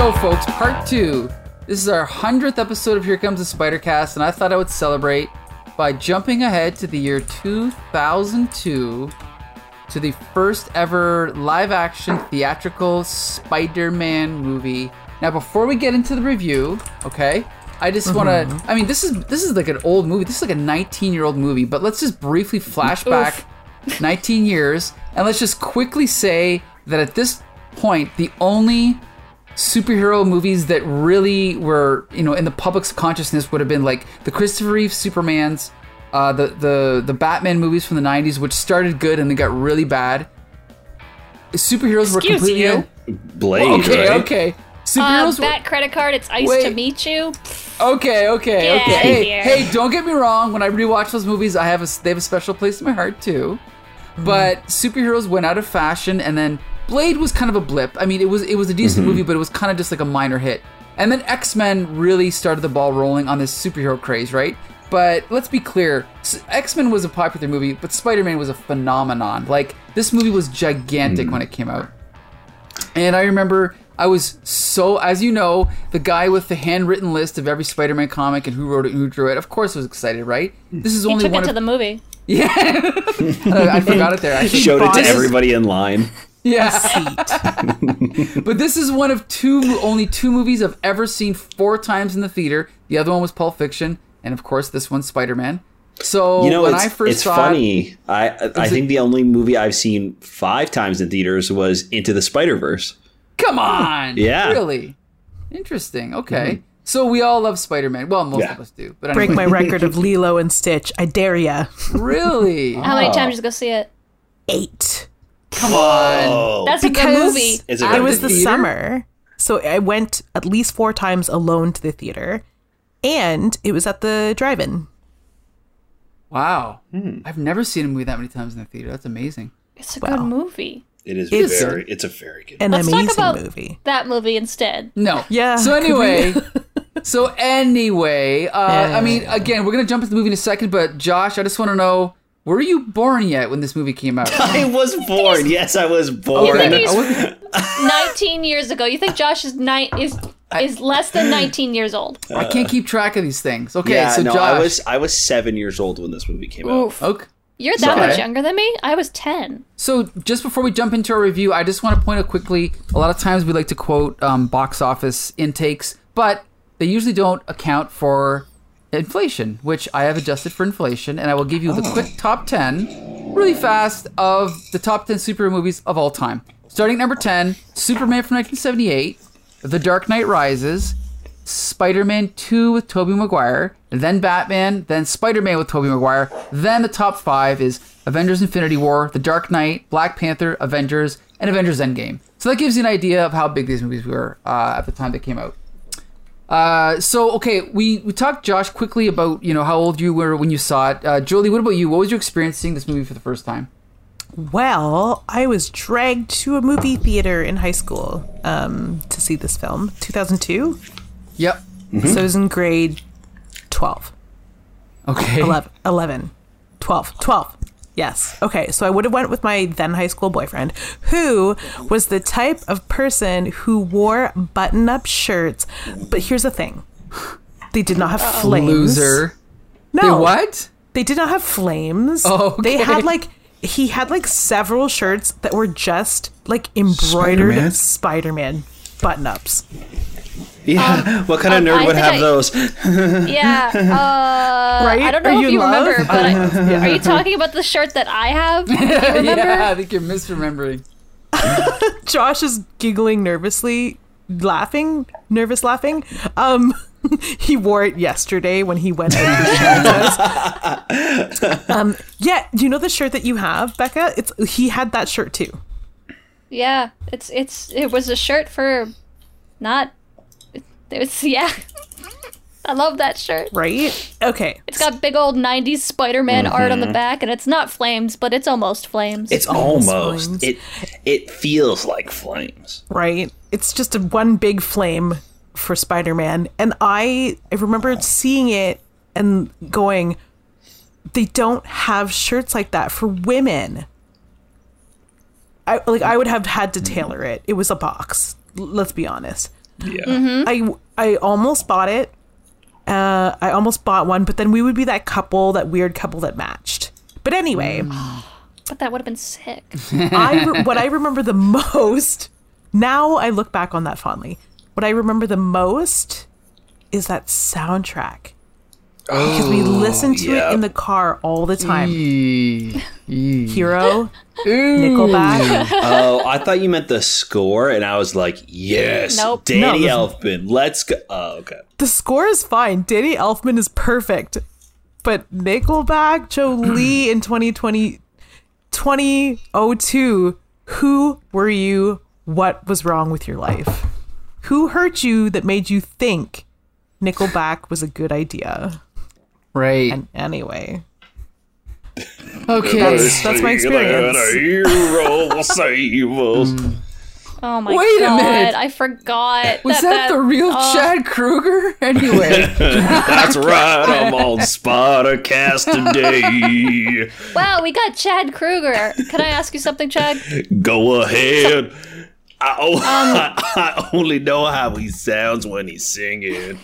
go, folks. Part two. This is our 100th episode of Here Comes the Spider Cast, and I thought I would celebrate by jumping ahead to the year 2002 to the first ever live action theatrical Spider Man movie. Now, before we get into the review, okay, I just mm-hmm. want to. I mean, this is this is like an old movie. This is like a 19 year old movie, but let's just briefly flash back 19 years, and let's just quickly say that at this point, the only superhero movies that really were, you know, in the public's consciousness would have been like the Christopher Reeve Supermans, uh, the the the Batman movies from the '90s, which started good and then got really bad. Superheroes were Excuse completely you. Blade, okay, right? okay. Uh, Superheroes were that credit card, it's ice to meet you. Okay, okay, Get okay. Hey, hey, don't get me wrong. When I rewatch those movies, I have a they have a special place in my heart too. But superheroes went out of fashion, and then Blade was kind of a blip. I mean, it was it was a decent mm-hmm. movie, but it was kind of just like a minor hit. And then X Men really started the ball rolling on this superhero craze, right? But let's be clear, X Men was a popular movie, but Spider Man was a phenomenon. Like this movie was gigantic mm. when it came out. And I remember I was so, as you know, the guy with the handwritten list of every Spider-Man comic and who wrote it and who drew it. Of course, I was excited, right? Mm. This is He only took one it to of the movie. yeah. I, I forgot it there. I Showed it to it. everybody in line. Yeah, Seat. but this is one of two, only two movies I've ever seen four times in the theater. The other one was Pulp Fiction, and of course, this one's Spider-Man. So You know, when it's, I first it's saw funny. I I it- think the only movie I've seen five times in theaters was Into the Spider Verse. come on, Yeah. really interesting. Okay, mm-hmm. so we all love Spider-Man. Well, most Yeah. of us do. But Break anyway. my record of Lilo and Stitch. I dare ya. really. How many oh. times did you go see it? Eight. Come on. Oh, That's a good movie. Is it It was the the summer. So I went at least four times alone to the theater. And it was at the drive in. Wow. I've never seen a movie that many times in the theater. That's amazing. It's a Wow. good movie. it is It's- very. It's a very good. An Let's talk amazing about movie. that movie instead. No. Yeah, So anyway, so anyway, uh, Yeah. I mean, again, we're gonna jump into the movie in a second, but Josh, I just want to know, were you born yet when this movie came out? I was born. Yes, I was You born. think he's 19 years ago? You think Josh is nine is is less than 19 years old? I can't keep track of these things. Okay, yeah, so no, Josh, I was I was seven years old when this movie came out. Oof. okay. You're that Okay. much younger than me. I was 10. So just before we jump into our review, I just want to point out quickly. A lot of times we like to quote um, box office intakes, but they usually don't account for inflation, which I have adjusted for inflation, and I will give you the quick top ten, really fast, of the top ten superhero movies of all time. Starting at number ten, Superman from 1978, The Dark Knight Rises, Spider-Man 2 with Tobey Maguire, then Batman, then Spider-Man with Tobey Maguire. Then the top five is Avengers Infinity War, The Dark Knight, Black Panther, Avengers, and Avengers Endgame. So that gives you an idea of how big these movies were uh, at the time they came out. Uh, so okay, we, we talked Josh quickly about you know how old you were when you saw it. Uh, Jolie, what about you? What was your experience seeing this movie for the first time? Well, I was dragged to a movie theater in high school um, to see this film, 2002. Yep. So I was in grade 12, Okay. 11, 11, 12, 12. Yes. Okay. So I would have went with my then high school boyfriend, who was the type of person who wore button-up shirts. But here's the thing: they did not have flames. Loser. No. They what? They did not have flames. Oh, They had like he had like several shirts that were just like embroidered Spider-Man? Spider-Man button ups. Yeah, what kind of um, nerd I would have I- those? Yeah. Uh, Right? I don't know Are if you you, remember, but I, are you talking about the shirt that I have? You remember? Yeah, I think you're misremembering. Josh is giggling nervously, laughing, nervous laughing. Um he wore it yesterday when he went out to share. Um yeah, do you know the shirt that you have, Becca? It's he had that shirt too. Yeah, it's it's it was a shirt for not. It's yeah. I love that shirt. Right? Okay. It's got big old '90s Spider-Man art Mm-hmm. on the back, and it's not flames, but it's almost flames. It's almost almost. flames. It it feels like flames. right? It's just a one big flame for Spider-Man, and I I remember seeing it and going, they don't have shirts like that for women. I like I would have had to tailor it. It was a box. l- Let's be honest. Yeah. Mm-hmm. I I almost bought it. Uh, I almost bought one, but then we would be that couple, that weird couple that matched. But anyway, But that would have been sick. I re- what I remember the most. Now I look back on that fondly. What I remember the most is that soundtrack because we oh, listen to yeah. it in the car all the time. Eee. Hero, Nickelback. Oh, I thought you meant the score, and I was like, yes, Nope. Danny No, Elfman, let's go. Oh, okay. the score is fine. Danny Elfman is perfect. But Nickelback, Jolie in 2020, 2002, who were you? What was wrong with your life? Who hurt you that made you think Nickelback was a good idea? Right. And anyway, Okay. That's- that's my experience. A hero will save us. Oh my Wait a minute. I forgot. Was that, the real oh, Chad Kroeger? Anyway. That's right. I'm on Spotifcast today. Wow, we got Chad Kroeger. Can I ask you something, Chad? Go ahead. I, o- Um, I only know how he sounds when he's singing.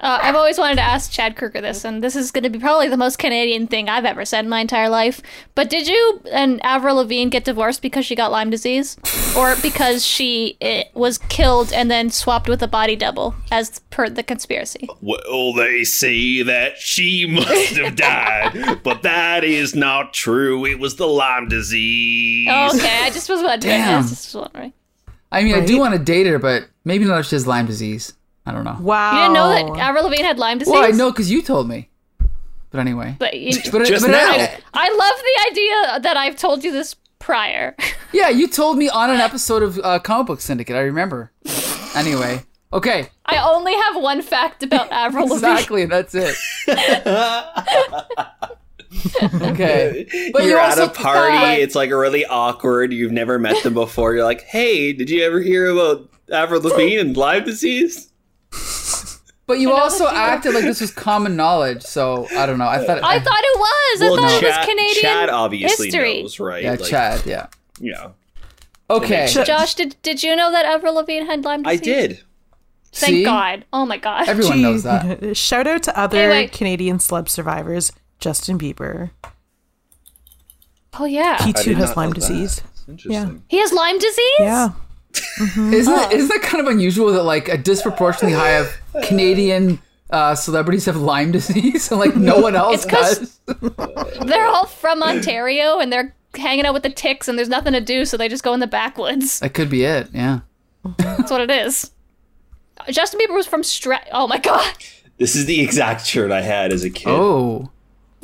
Uh, I've always wanted to ask Chad Kroeger this, and this is going to be probably the most Canadian thing I've ever said in my entire life. But did you and Avril Lavigne get divorced because she got Lyme disease, or because she eh, was killed and then swapped with a body double, as per the conspiracy? Well, they say that she must have died, but that is not true. It was the Lyme disease. Oh, okay, I just was wondering. I Damn. just was wondering. I mean, I do want to date her, but maybe not if she has Lyme disease. I don't know. wow. You didn't know that Avril Lavigne had Lyme disease? Well, I know because you told me. But anyway. But, you, But, Just but now. I- I love the idea that I've told you this prior. yeah, you told me on an episode of uh, Comic Book Syndicate. I remember. Anyway. Okay. I only have one fact about Avril Lavigne. Exactly. That's it. okay. But You're you at a party. thought- It's like really awkward. You've never met them before. You're like, "Hey, did you ever hear about Avril Lavigne and Lyme disease?" But you also acted like this was common knowledge, so I don't know. I thought. I thought it was. I thought it was Chad, Canadian Chad obviously history. knows, right? Yeah, Like, Chad. Yeah. Yeah, Okay. makes. Josh, did did you know that Avril Lavigne had Lyme disease? I did. Thank See? God. Oh my God. Everyone Gee, knows that. Shout out to other Anyway. Canadian celeb survivors. Justin Bieber. oh yeah. He too has Lyme know that. disease. Interesting. he has Lyme disease. Yeah. Isn't that, isn't that kind of unusual that like a disproportionately high of Canadian uh, celebrities have Lyme disease and like no one else It's 'cause- does? They're all from Ontario and they're hanging out with the ticks and there's nothing to do, so they just go in the backwoods. That could be it. Yeah. That's what it is. Justin Bieber was from Stra. Oh my God. This is the exact shirt I had as a kid. Oh.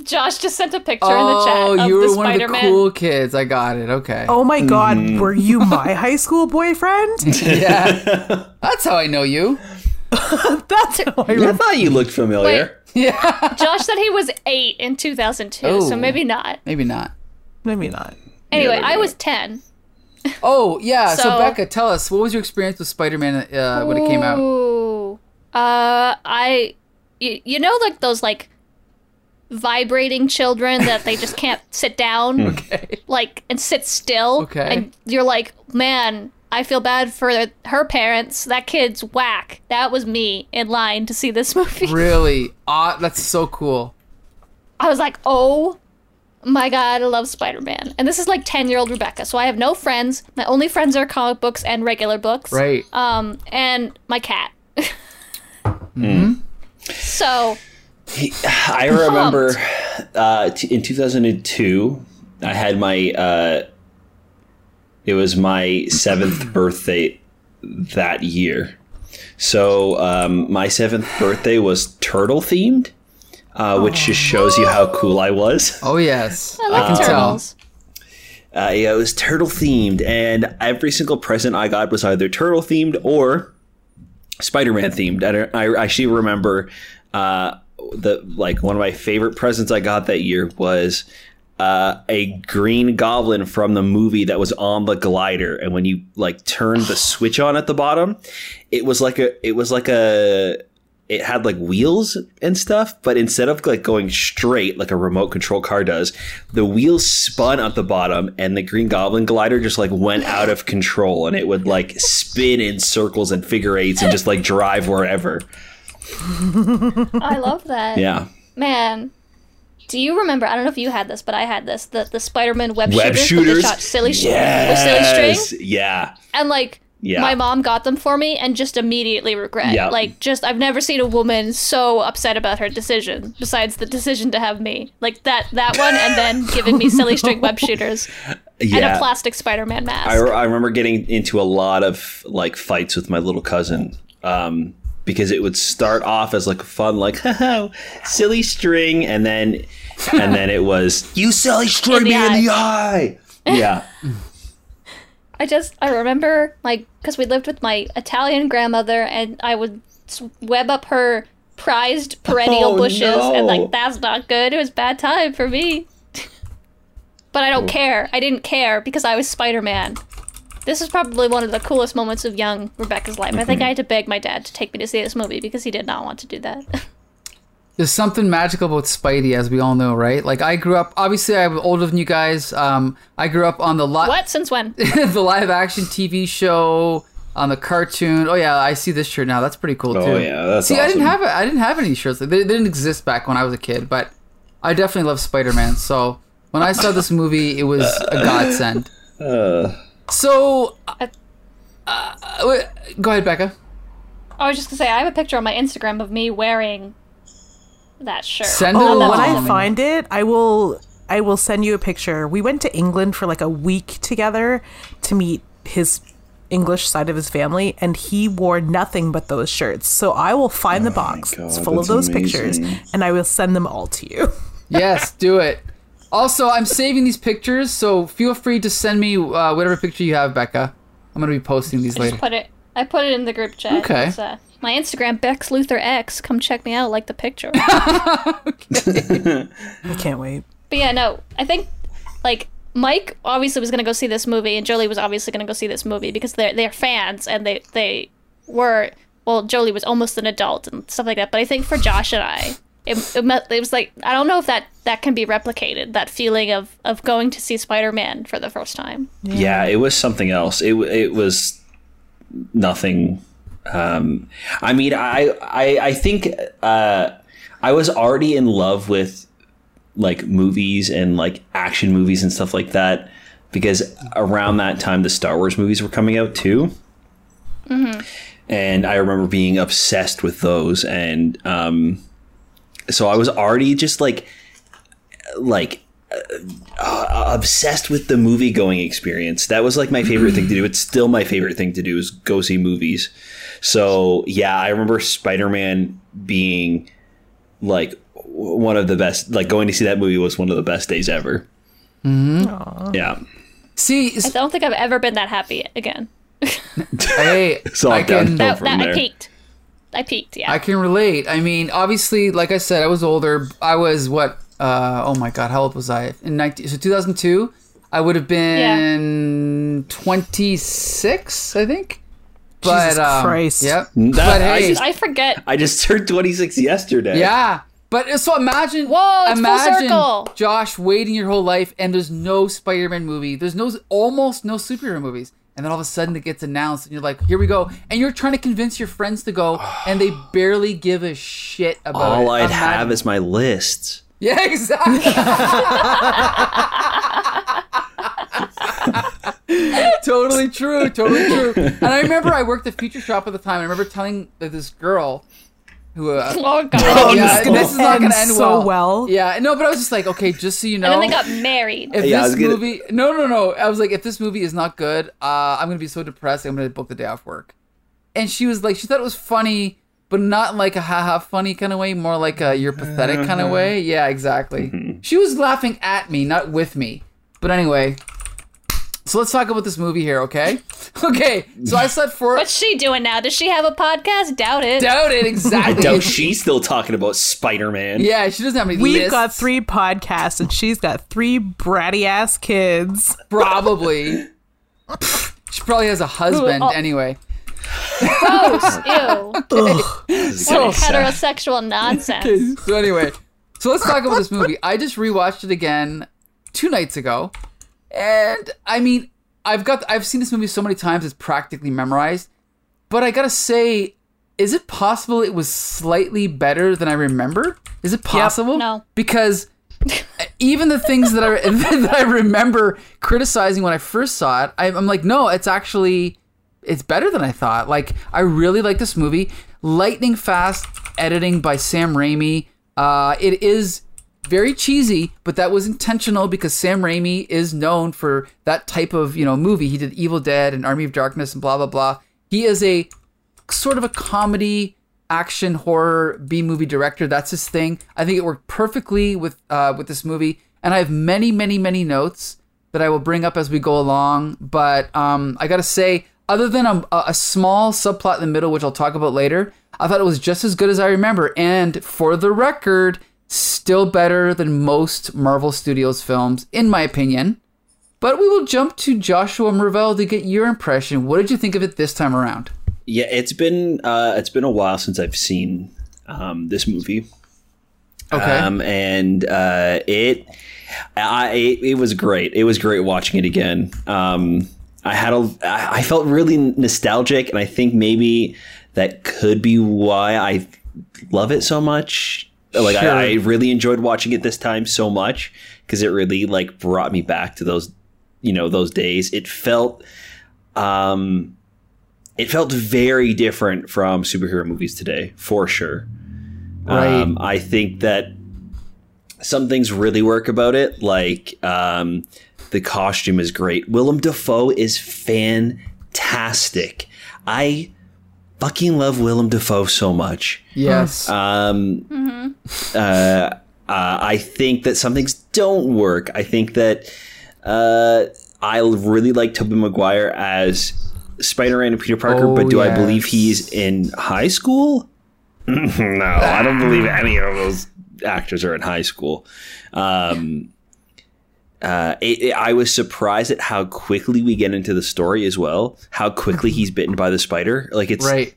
Josh just sent a picture in the chat Oh, of you the were one of the Spider-Man. cool kids. I got it. Okay. Oh my God, Mm-hmm. were you my high school boyfriend? Yeah. That's how I know you. That's how I I thought you looked familiar. Yeah. Josh said he was eight in 2002, Oh. so maybe not. Maybe not. Maybe not. Anyway, maybe I not. was 10. Oh, yeah. So, So- Becca, tell us, what was your experience with Spider Man uh, when it came out? Ooh. Uh, I, you, you know, like those like vibrating children that they just can't sit down, Okay. like and sit still. Okay. And you're like, man, I feel bad for her parents. That kid's whack. That was me in line to see this movie. Really? Ah, that's so cool. I was like, oh my god, I love Spider Man. And this is like 10 year old Rebecca. So I have no friends. My only friends are comic books and regular books. Right. Um, and my cat. Mm-hmm. So, I remember uh, t- in 2002, I had my. Uh, it was my seventh birthday that year. So um, my seventh birthday was turtle themed, uh, which just shows you how cool I was. Oh, yes. I like can tell. turtles. Uh, yeah, it was turtle themed, and every single present I got was either turtle themed or Spider Man themed. I, I actually remember uh, the like one of my favorite presents I got that year was uh, a Green Goblin from the movie that was on the glider, and when you like turned the switch on at the bottom, it was like a it was like a it had like wheels and stuff, but instead of like going straight like a remote control car does, the wheels spun at the bottom and the Green Goblin glider just like went out of control and it would like spin in circles and figure eights and just like drive wherever. I love that. Yeah. Man, do you remember? I don't know if you had this, but I had this. The the Spider-Man web, Web shooters, shooters. That they shot silly, sh- with silly string, Yeah. and like. Yeah. My mom got them for me and just immediately regret. Yeah. Like, just I've never seen a woman so upset about her decision. Besides the decision to have me, like that that one, and then giving me silly string web shooters and a plastic Spider-Man mask. I, I remember getting into a lot of like fights with my little cousin um, because it would start off as like a fun like haha, silly string and then and then it was you silly string In me in the eye yeah I just I remember like because we lived with my Italian grandmother and I would web up her prized perennial Oh, bushes and like that's not good. It was bad time for me. but I don't care. I didn't care because I was Spider Man. This is probably one of the coolest moments of young Rebecca's life. I think I had to beg my dad to take me to see this movie because he did not want to do that. There's something magical about Spidey, as we all know, right? Like I grew up. Obviously, I'm older than you guys. Um, I grew up on the li- what? Since when? the live action TV show, on the cartoon. Oh yeah, I see this shirt now. That's pretty cool too. Oh, yeah, that's see. I didn't awesome. have I didn't have any shirts. They, they didn't exist back when I was a kid, but I definitely love Spider Man. So when I saw this movie, it was a godsend. uh, So, uh, uh, wait, go ahead, Becca. I was just gonna say I have a picture on my Instagram of me wearing that shirt. Send Oh, when I find it, I will I will send you a picture. We went to England for like a week together to meet his English side of his family, and he wore nothing but those shirts. So I will find the box. God, it's full of that's those pictures, and I will send them all to you. Yes, do it. Also, I'm saving these pictures, so feel free to send me uh, whatever picture you have, Becca. I'm gonna be posting these I later. just put it. I put it in the group chat. Okay. It's, uh, my Instagram, Bex Luthor X. Come check me out. Like the picture. I can't wait. but yeah, no. I think like Mike obviously was gonna go see this movie, and Jolie was obviously gonna go see this movie because they're they're fans and they they were. Well, Jolie was almost an adult and stuff like that. But I think for Josh and I, it, it, it was like I don't know if that that can be replicated. That feeling of of going to see Spider Man for the first time. yeah it was something else it, it was nothing um, i mean I, I i think uh, i was already in love with like movies and like action movies and stuff like that because around that time the star wars movies were coming out too and i remember being obsessed with those and um, so i was already just like like uh, obsessed with the movie going experience. That was like my favorite thing to do. It's still my favorite thing to do is go see movies. So yeah, I remember Spider Man being like one of the best. Like going to see that movie was one of the best days ever. Mm-hmm. Yeah. See, I don't think I've ever been that happy again. hey, So I can That, that I peaked. I peaked. Yeah. I can relate. I mean, obviously, like I said, I was older. I was what? Uh, oh my god, how old was I? In 19, so 2002, I would have been 26, I think. But Jesus um, Christ. Yep. That- but I just- I forget. I just turned 26 yesterday. yeah. But uh, so imagine, Whoa, it's full imagine circle. Josh waiting your whole life, and there's no Spider-Man movie. There's no almost no superhero movies, and then all of a sudden it gets announced, and you're like, "Here we go!" And you're trying to convince your friends to go, and they barely give a shit about it. All I'd Imagine. have is my lists. Yeah, exactly. totally true. Totally true. And I remember I worked at Future Shop at the time. I remember telling this girl who. Uh, Oh god. Oh, yeah, this is this is not going to end end so well. well. Yeah, no, but I was just like, okay, just so you know. And then they got married. if Yeah, this was gonna- movie, no, no, no. I was like, if this movie is not good, uh, I'm gonna be so depressed. I'm gonna book the day off work. And she was like, she thought it was funny, but not like a haha funny kind of way, more like a you're pathetic kind Uh-huh. of way. Yeah, exactly. Mm-hmm. She was laughing at me, not with me. But anyway, so let's talk about this movie here, okay? Okay, so I said for What's she doing now? Does she have a podcast? Doubt it. doubt it I exactly. doubt she's still talking about Spider Man. Yeah, she doesn't have any. We've lists, got three podcasts, and she's got three bratty ass kids. Probably. she probably has a husband oh. anyway. Gross. Ew. This is What getting a sad. heterosexual nonsense. so anyway, so let's talk about this movie. I just rewatched it again two nights ago, and I mean, I've got I've seen this movie so many times it's practically memorized. But I gotta say, is it possible it was slightly better than I remember? Is it possible? No. Because even the things that I that I remember criticizing when I first saw it, I, I'm like, no, it's actually it's better than I thought. Like I really like this movie. Lightning fast editing by Sam Raimi. Uh, it is very cheesy, but that was intentional because Sam Raimi is known for that type of you know movie. He did Evil Dead and Army of Darkness and blah blah blah. He is a sort of a comedy action horror B movie director. That's his thing. I think it worked perfectly with uh, with this movie, and I have many many many notes that I will bring up as we go along. But um, I gotta say, other than a, a small subplot in the middle, which I'll talk about later, I thought it was just as good as I remember. And for the record, still better than most Marvel Studios films, in my opinion. But we will jump to Joshua Mervell to get your impression. What did you think of it this time around? Yeah, it's been uh, it's been a while since I've seen um, this movie. Okay. Um, and uh, it, I, it, it was great. It was great watching it again. Um, I had a, I I felt really nostalgic, and I think maybe that could be why I love it so much. Like Sure. I, I really enjoyed watching it this time so much because it really like brought me back to those, you know, those days. It felt, um, it felt very different from superhero movies today, for sure. Right. Um, I think that some things really work about it. Like um, the costume is great. Willem Dafoe is fantastic. I fucking love Willem Dafoe so much. yes. Um, uh, uh, I think that some things don't work. I think that uh, I really like Tobey Maguire as Spider-Man and Peter Parker, Oh, but do I believe he's in high school? no, I don't believe any of those actors are in high school. Um, uh, it, it- I was surprised at how quickly we get into the story as well. How quickly he's bitten by the spider. Like it's right.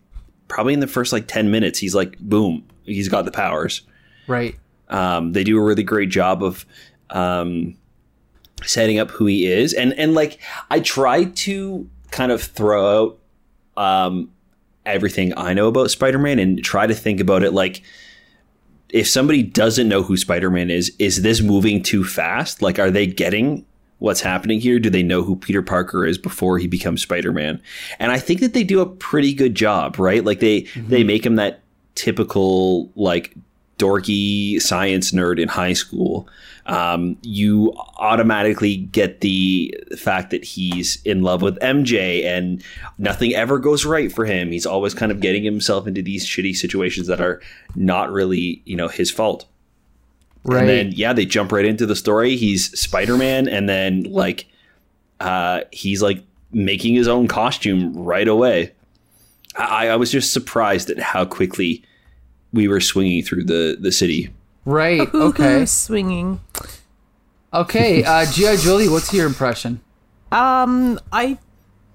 probably in the first like 10 minutes he's like boom he's got the powers Right. um, they do a really great job of um, setting up who he is and and like i tried to kind of throw out um, everything i know about spider-man and try to think about it like if somebody doesn't know who spider-man is is this moving too fast? Like are they getting what's happening here? Do they know who peter parker is before he becomes spider-man? And i think that they do a pretty good job right? Like they they mm-hmm. make him that typical like dorky science nerd in high school um, you automatically get the fact that he's in love with mj and nothing ever goes right for him he's always kind of getting himself into these shitty situations that are not really you know his fault Right. and then yeah, they jump right into the story. He's Spider Man, and then like uh, he's like making his own costume right away. I, I was just surprised at how quickly we were swinging through the the city. right. Okay. swinging. Okay. Uh, G.I. Jolie, what's your impression? Um, I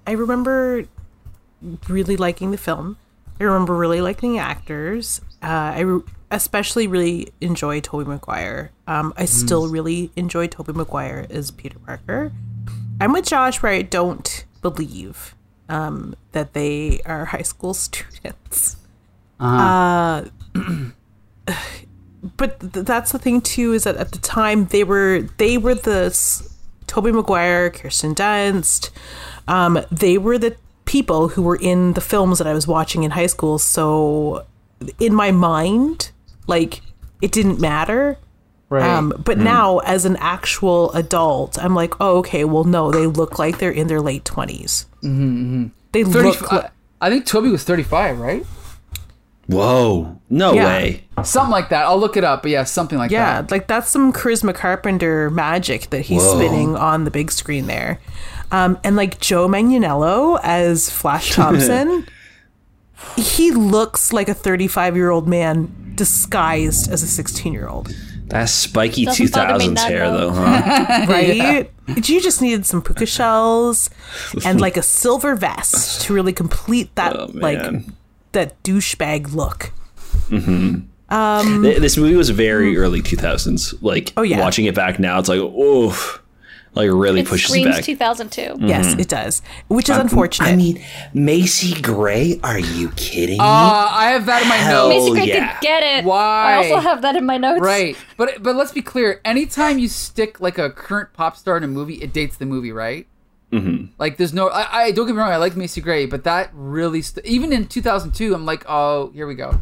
I remember really liking the film. I remember really liking the actors. Uh, I re- especially really enjoy Tobey Maguire. Um, I still really enjoy Tobey Maguire as Peter Parker. I'm with Josh where I don't believe um, that they are high school students. Uh, but th- that's the thing too is that at the time they were they were the s- Tobey Maguire, Kirsten Dunst, um, they were the people who were in the films that I was watching in high school. So in my mind, like it didn't matter. Right. Um, but now, as an actual adult, I'm like, oh, okay. Well, no, they look like they're in their late 20s. Mm-hmm, They 30, look. Like, I, I think Tobey was 35, right? Whoa, no Yeah. way! Something like that. I'll look it up, but yeah, something like yeah, that. Yeah, like that's some Charisma Carpenter magic that he's Whoa. spinning on the big screen there. Um, and like Joe Manganiello as Flash Thompson, he looks like a 35 year old man disguised as a 16 year old. That spiky two Doesn't bother me hair though. though, huh? right? You just needed some puka shells and like a silver vest to really complete that Oh, like man. That douchebag look. Mm-hmm. Um, Th- this movie was very early two thousands. Like Oh, yeah. watching it back now, it's like oh, like really It pushes screams back. 2002. Mm-hmm. Yes, it does, which is um, unfortunate. I mean, Macy Gray? Are you kidding me? Uh, I have that in my Hell notes. Macy Gray yeah. could get it. Why? I also have that in my notes. Right, but but let's be clear. Anytime you stick like a current pop star in a movie, it dates the movie, right? Mm-hmm. Like, there's no. I, I don't get me wrong. I like Macy Gray, but that really st- even in 2002, I'm like, oh, here we go.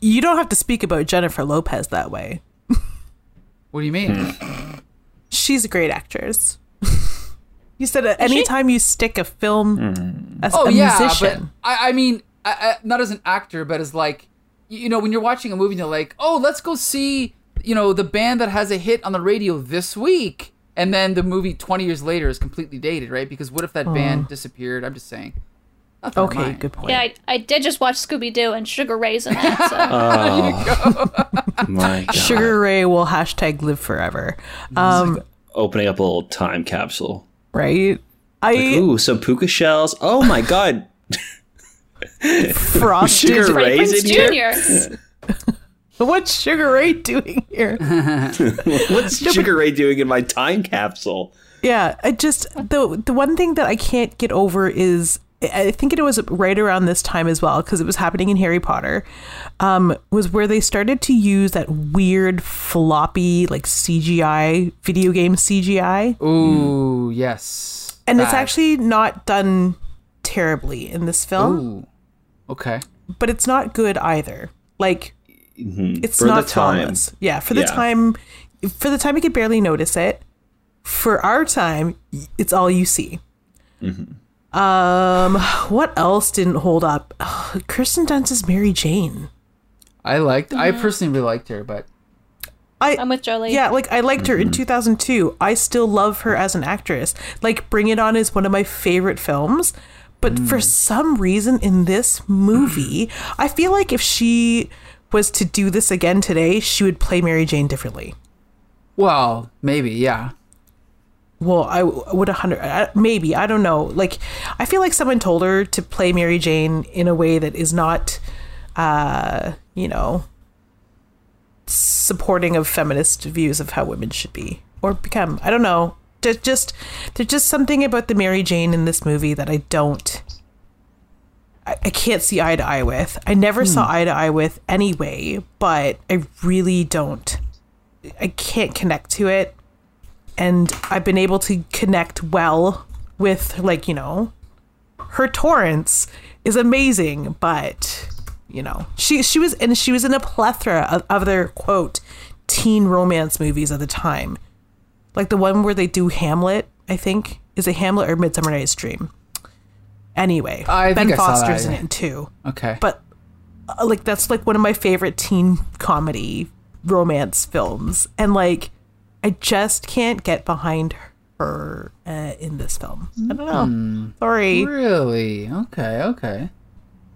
you don't have to speak about Jennifer Lopez that way. What do you mean? She's a great actress. you said uh, anytime you stick a film as oh a yeah, musician. but I, I mean, I, I, not as an actor, but as like, you you know, when you're watching a movie, and you're like, oh, let's go see, you know, the band that has a hit on the radio this week, and then the movie 20 years later is completely dated, right? Because what if that band disappeared? I'm just saying. Nothing Okay, mine. good point. Yeah, I, I did just watch Scooby Doo and Sugar Ray's in that. So. My God. Sugar Ray will hashtag live forever. Um, Opening up a little time capsule. right? I Ooh, some puka shells. Oh my God. frosted. Sugar Freddie Ray's Prinze in here? Jr. What's Sugar Ray doing here? What's Sugar Ray doing in my time capsule? Yeah, I just the the one thing that I can't get over is I think it was right around this time as well because it was happening in Harry Potter. Um, was where they started to use that weird floppy like CGI video game CGI, Ooh, yes. and it's actually not done terribly in this film, Ooh. Okay. but it's not good either. Like Mm-hmm. it's For the not time. flawless. Yeah, for the Yeah. time, for the time you could barely notice it. For our time, it's all you see. Mm-hmm. Um, what else didn't hold up? Ugh, Kirsten Dunst's Mary Jane. I liked. I mm-hmm. personally really liked her, but I I'm with Jolie. yeah, like I liked her in 2002. I still love her as an actress. Like Bring It On is one of my favorite films, but for mm. some reason in this movie, I feel like if she was to do this again today, she would play Mary Jane differently. well, maybe, yeah. Well, I would a hundred uh, maybe I don't know. Like, I feel like someone told her to play Mary Jane in a way that is not, uh, you know, supporting of feminist views of how women should be or become. I don't know. There's just there's just something about the Mary Jane in this movie that I don't. I, I can't see eye to eye with. I never saw hmm. eye to eye with anyway, but I really don't. I can't connect to it and I've been able to connect well with like you know her Torrance is amazing, but you know she she was and she was in a plethora of other quote teen romance movies at the time, like the one where they do Hamlet. I think is it Hamlet or Midsummer Night's Dream. Anyway, I Ben think I saw Foster's that. in it too Okay. but uh, like that's like one of my favorite teen comedy romance films and like i just can't get behind her uh, in this film i don't know Hmm. sorry really? Okay. Okay.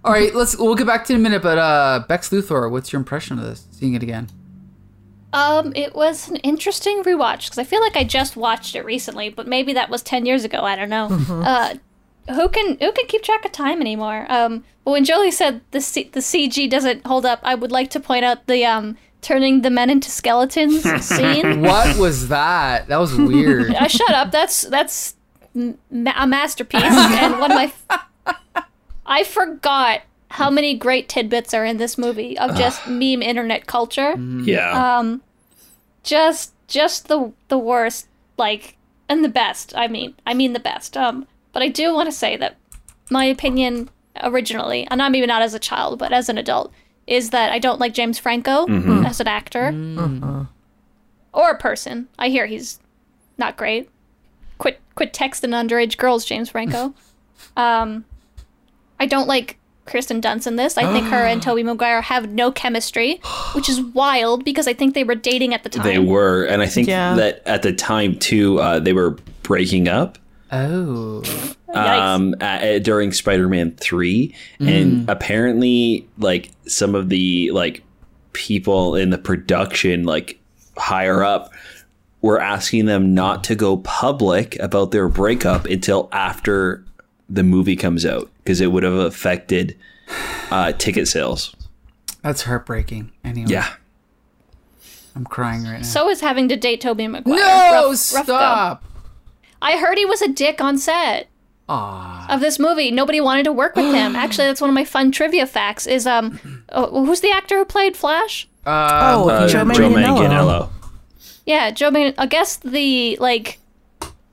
All right. Let's. We'll get back to it in a minute. But uh, Bex Luthor, what's your impression of this? Seeing it again. Um, it was an interesting rewatch because I feel like I just watched it recently, but maybe that was ten years ago. I don't know. Uh, who can who can keep track of time anymore? Um, but when Jolie said the C- the CG doesn't hold up, I would like to point out the um turning the men into skeletons scene. What was that? That was weird. Uh, shut up. That's that's m- a masterpiece and one of my. F- I forgot how many great tidbits are in this movie of just meme internet culture. Yeah. Um, just just the the worst, like and the best. I mean, I mean the best. Um, but I do want to say that my opinion originally, and I'm even not as a child, but as an adult, is that I don't like James Franco as an actor or a person. I hear he's not great. Quit quit texting underage girls, James Franco. um, I don't like Kristen Dunst in this. I think her and Tobey Maguire have no chemistry, which is wild because I think they were dating at the time. they were, and I think Yeah. that at the time too, uh, they were breaking up. Oh. Yikes. um at, during spider-man 3 and apparently like some of the like people in the production, like higher up, were asking them not to go public about their breakup until after the movie comes out because it would have affected uh, ticket sales. That's heartbreaking. Anyway, Yeah. I'm crying right now. So is having to date Tobey Maguire. no, Rough- rough go. Stop. I heard he was a dick on set Aw. of this movie. Nobody wanted to work with him. Actually, that's one of my fun trivia facts. Is um, oh, who's the actor who played Flash? Oh, Uh, Joe Joe Manganiello. Manganiello. Yeah, Joe. Man- I guess the like,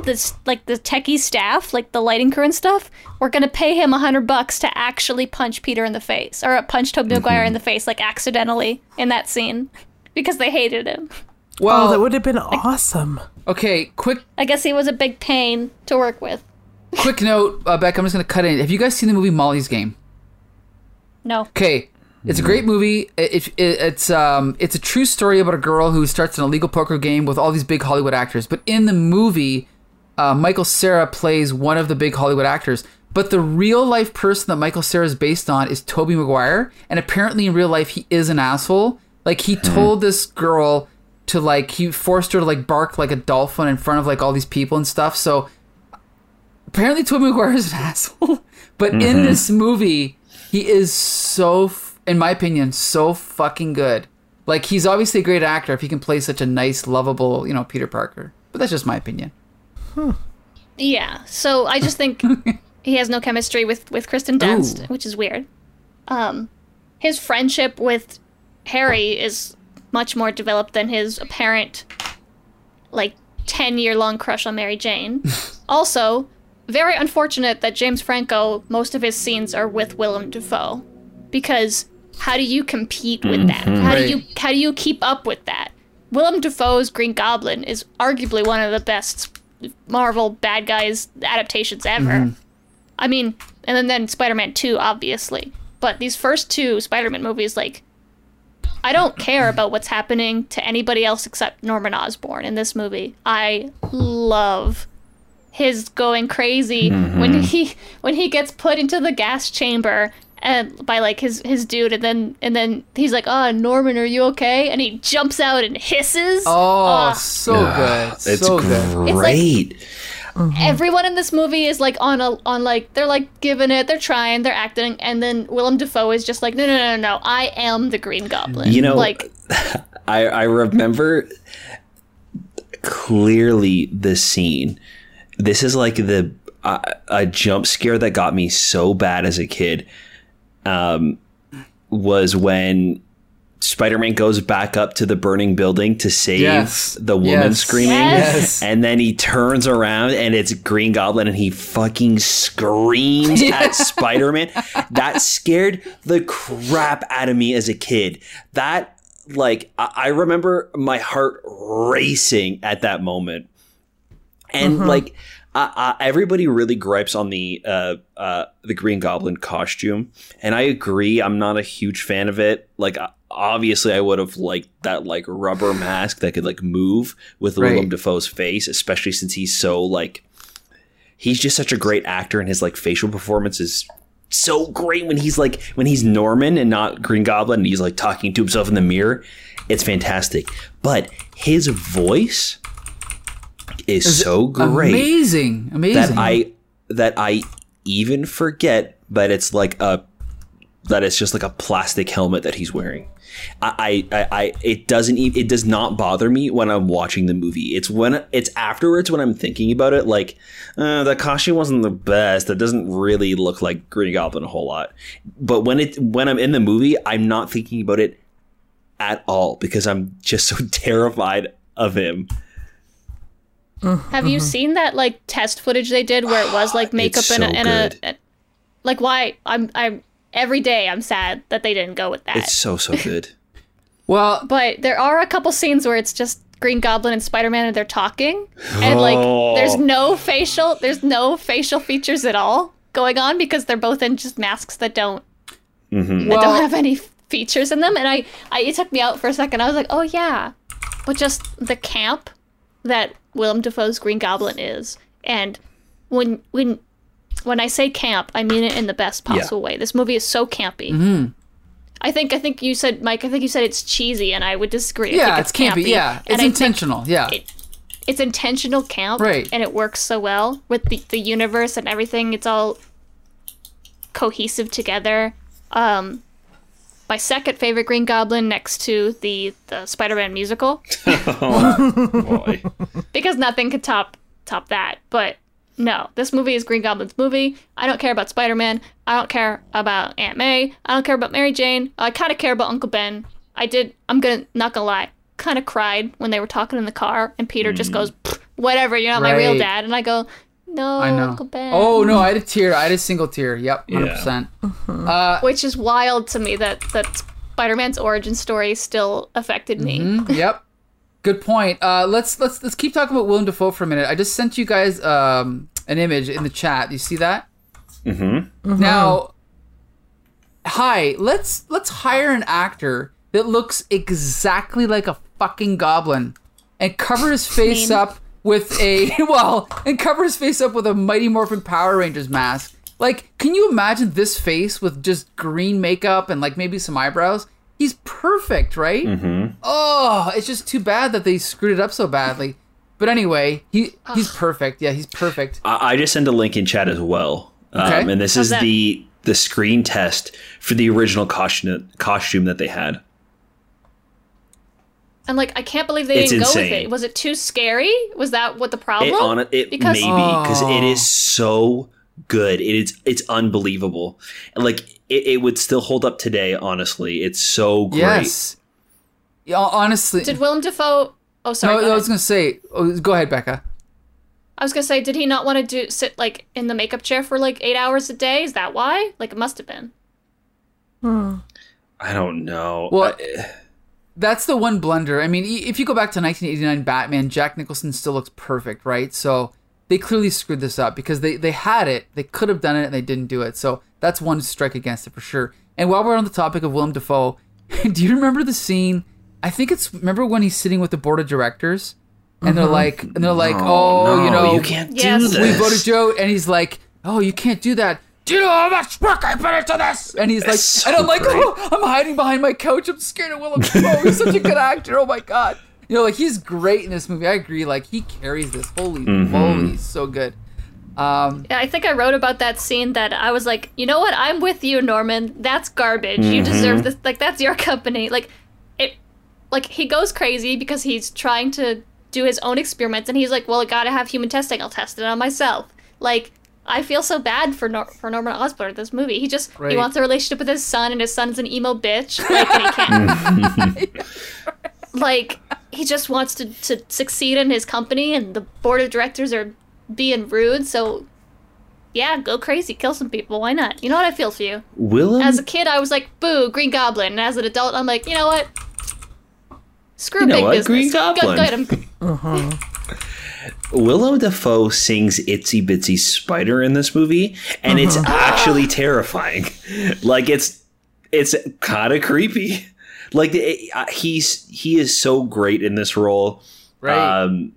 this like the techie staff, like the lighting crew and stuff, were gonna pay him a hundred bucks to actually punch Peter in the face or punch Tobey Maguire in the face, like accidentally in that scene, because they hated him. Well, Oh, that would have been awesome. okay. Quick, I guess he was a big pain to work with. quick note, uh, Beck. I'm just gonna cut in. Have you guys seen the movie Molly's Game? No. Okay, it's a great movie. It, it, it's um, it's a true story about a girl who starts an illegal poker game with all these big Hollywood actors. But in the movie, uh, Michael Cera plays one of the big Hollywood actors. But the real life person that Michael Cera is based on is Tobey Maguire, and apparently in real life he is an asshole. Like he told this girl to like he forced her to like bark like a dolphin in front of like all these people and stuff. So apparently Tobey Maguire is an asshole. But in this movie, he is so, in my opinion, so fucking good. Like he's obviously a great actor if he can play such a nice, lovable, you know, Peter Parker. But that's just my opinion. Yeah. So I just think he has no chemistry with with Kristen Dunst, Ooh. which is weird. Um, his friendship with Harry is much more developed than his apparent, like, ten year long crush on Mary Jane. also, very unfortunate that James Franco most of his scenes are with Willem Dafoe, because how do you compete with that? Mm-hmm. How do you how do you keep up with that? Willem Dafoe's Green Goblin is arguably one of the best Marvel bad guys adaptations ever. Mm-hmm. I mean, and then, then Spider Man 2, obviously. But these first two Spider Man movies, like, I don't care about what's happening to anybody else except Norman Osborn in this movie. I love his going crazy when mm-hmm. he when he gets put into the gas chamber and by like his his dude and then and then he's like oh norman are you okay and he jumps out and hisses Oh, Ah. so good. It's so good. It's like- great. everyone in this movie is like on a on like they're like giving it, they're trying, they're acting, and then Willem Dafoe is just like, no, no, no, no, no, I am the Green Goblin. You know, like I, I remember clearly the scene. This is like the uh, a jump scare that got me so bad as a kid. Um, was when Spider-Man goes back up to the burning building to save Yes. the woman Yes. screaming, Yes. and then he turns around and it's Green Goblin, and he fucking screams at Spider-Man. That scared the crap out of me as a kid. That like I, I remember my heart racing at that moment, and like. Uh, uh, everybody really gripes on the uh, uh, the Green Goblin costume, and I agree. I'm not a huge fan of it. Like, uh, obviously, I would have liked that like rubber mask that could like move with Right. Willem Dafoe's face, especially since he's so like he's just such a great actor, and his like facial performance is so great when he's like when he's Norman and not Green Goblin, and he's like talking to himself in the mirror. It's fantastic, but his voice is so great Amazing. Amazing. that I that I even forget that it's like a that it's just like a plastic helmet that he's wearing. I, I, I, I it doesn't e- it does not bother me when I'm watching the movie. It's when it's afterwards when I'm thinking about it, like uh, the costume wasn't the best. That doesn't really look like Green Goblin a whole lot. But when it when I'm in the movie, I'm not thinking about it at all because I'm just so terrified of him. have you seen that like test footage they did where it was like makeup It's and, a, so and good. a- like why I'm I'm every day I'm sad that they didn't go with that. It's so so good. well, But there are a couple scenes where it's just Green Goblin and Spider Man and they're talking, and like Oh. there's no facial, there's no facial features at all going on because they're both in just masks that don't mm-hmm. that well, don't have any features in them. And I, I it took me out for a second. I was like, oh yeah, but just the camp that Willem Dafoe's Green Goblin is, and when when when I say camp, I mean it in the best possible way. This movie is so campy. I think I think you said Mike. I think you said it's cheesy, and I would disagree. I Yeah, think it's campy. Yeah, it's I intentional. Yeah, it- it's intentional camp, Right. And it works so well with the, the universe and everything. It's all cohesive together. Um, my second favorite Green Goblin, next to the the Spider-Man musical, Boy. because nothing could top top that. But no, this movie is Green Goblin's movie. I don't care about Spider-Man. I don't care about Aunt May. I don't care about Mary Jane. I kind of care about Uncle Ben. I did. I'm gonna not gonna lie. Kind of cried when they were talking in the car, and Peter just mm-hmm. goes, "Whatever, you're not my real dad." And I go, "No, I know. Uncle Ben." Oh no, I had a tear. I had a single tear. Yep, hundred Yeah. percent. Uh-huh. Uh, which is wild to me that that Spider-Man's origin story still affected me. Mm-hmm. Yep. Good point. Uh, let's let's let's keep talking about Willem Dafoe for a minute. I just sent you guys um, an image in the chat. You see that? Mm-hmm. Now, hi. Let's let's hire an actor that looks exactly like a fucking goblin, and cover his face mean. up with a well, and cover his face up with a Mighty Morphin Power Rangers mask. Like, can you imagine this face with just green makeup and like maybe some eyebrows? He's perfect, right? Oh, it's just too bad that they screwed it up so badly. But anyway, he he's perfect. Yeah, he's perfect. I, I just sent a link in chat as well. Okay. Um, and this How's is that? the the screen test for the original costume costume that they had. And like, I can't believe they It's didn't go with it. Was it too scary? Was that what the problem? It on it, it Because- maybe because it Oh. is so good. It is it's unbelievable. And like it, it would still hold up today. Honestly, it's so great. Yes. Yeah, honestly. Did Willem Dafoe? Oh, sorry. no, go I ahead. was gonna say. Oh, go ahead, Becca. I was gonna say, did he not want to do sit like in the makeup chair for like eight hours a day? Is that why? Like, it must have been. Hmm. I don't know. Well, I- That's the one blunder. I mean, if you go back to 1989 Batman, Jack Nicholson still looks perfect, right? So they clearly screwed this up because they they had it, they could have done it, and they didn't do it. So that's one strike against it for sure. And while we're on the topic of Willem Dafoe, do you remember the scene? I think it's remember when he's sitting with the board of directors, and they're mm-hmm. like, and they're like, oh, no, you know, you can't Yes. do We this. we voted Joe, and he's like, "Oh, you can't do that." Do you know how much work I put into this? And he's like, so and I'm like, great. oh, I'm hiding behind my couch. I'm scared of Willem Dafoe. He's such a good actor. Oh my god. You know, like he's great in this movie. I agree. Like he carries this. Holy Mm-hmm. moly, he's so good. Um, Yeah, I think I wrote about that scene that I was like, you know what? I'm with you, Norman. That's garbage. You Mm-hmm. deserve this. Like, that's your company. Like, it. Like he goes crazy because he's trying to do his own experiments, and he's like, well, I gotta have human testing. I'll test it on myself. Like. I feel so bad for Nor- for Norman Osborn in this movie. He just Right. he wants a relationship with his son, and his son's an emo bitch. Like, and he can't. like he just wants to, to succeed in his company and the board of directors are being rude so yeah go crazy kill some people why not you know what i feel for you Willem as a kid i was like boo green goblin and as an adult i'm like you know what screw You know big what? business Green Go- go Goblin. get him. Willem Dafoe sings "Itsy Bitsy Spider" in this movie, and it's uh-huh. actually terrifying. Like it's it's kind of creepy. Like it, uh, he's he is so great in this role. right. Um,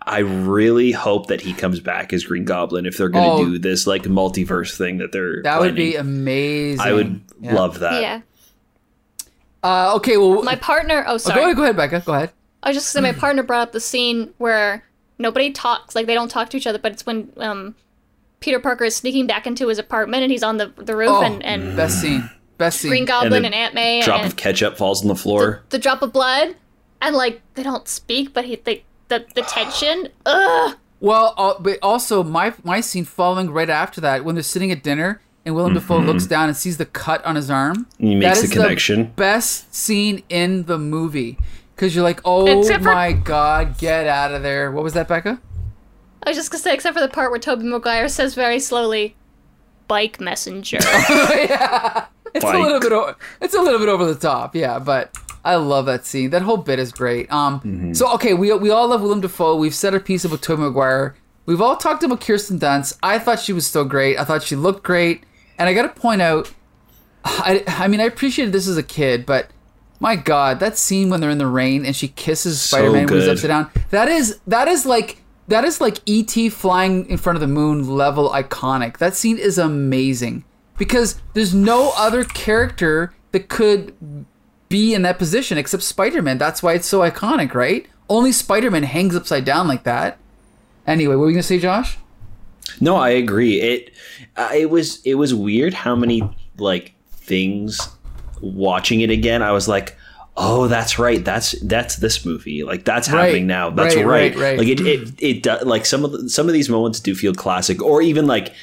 I really hope that he comes back as Green Goblin if they're going to Oh. do this like multiverse thing that they're. that would be amazing. I would Yeah. love that. yeah Uh, okay, well, my partner oh oh, sorry go ahead, go ahead, Becca. Go ahead. I was just gonna say my partner brought up the scene where nobody talks, like they don't talk to each other, but it's when um, Peter Parker is sneaking back into his apartment and he's on the the roof Oh, and, and best scene. Best scene. Green Goblin the and, Aunt May Drop and of ketchup falls on the floor. the drop of blood, and like they don't speak, but he they the the tension. Ugh. Well, uh, but also my my scene following right after that when they're sitting at dinner and Willem Dafoe looks down and sees the cut on his arm. He makes That the is connection. best scene in the movie because you're like, oh Except for- my god, get out of there. What was that, Becca? I was just gonna say, except for the part where Tobey Maguire says very slowly, "Bike messenger." It's Bike. a little bit. O- it's a little bit over the top, yeah. But I love that scene. That whole bit is great. Um. So okay, we we all love Willem Dafoe. We've said a piece about Tobey Maguire. We've all talked about Kirsten Dunst. I thought she was still great. I thought she looked great. And I got to point out, I I mean I appreciated this as a kid, but my God, that scene when they're in the rain and she kisses Spider Man when he's upside down. That is that is like. That is like ET flying in front of the moon level iconic. That scene is amazing because there's no other character that could be in that position except Spider-Man. That's why it's so iconic, right? Only Spider-Man hangs upside down like that. Anyway, what were you gonna say, Josh? No, I agree. It uh, it was it was weird how many like things watching it again. I was like, oh, that's right. That's that's this movie. Like that's Right. happening now. That's Right, right. right, right. Like it it it do, like some of the, some of these moments do feel classic or even like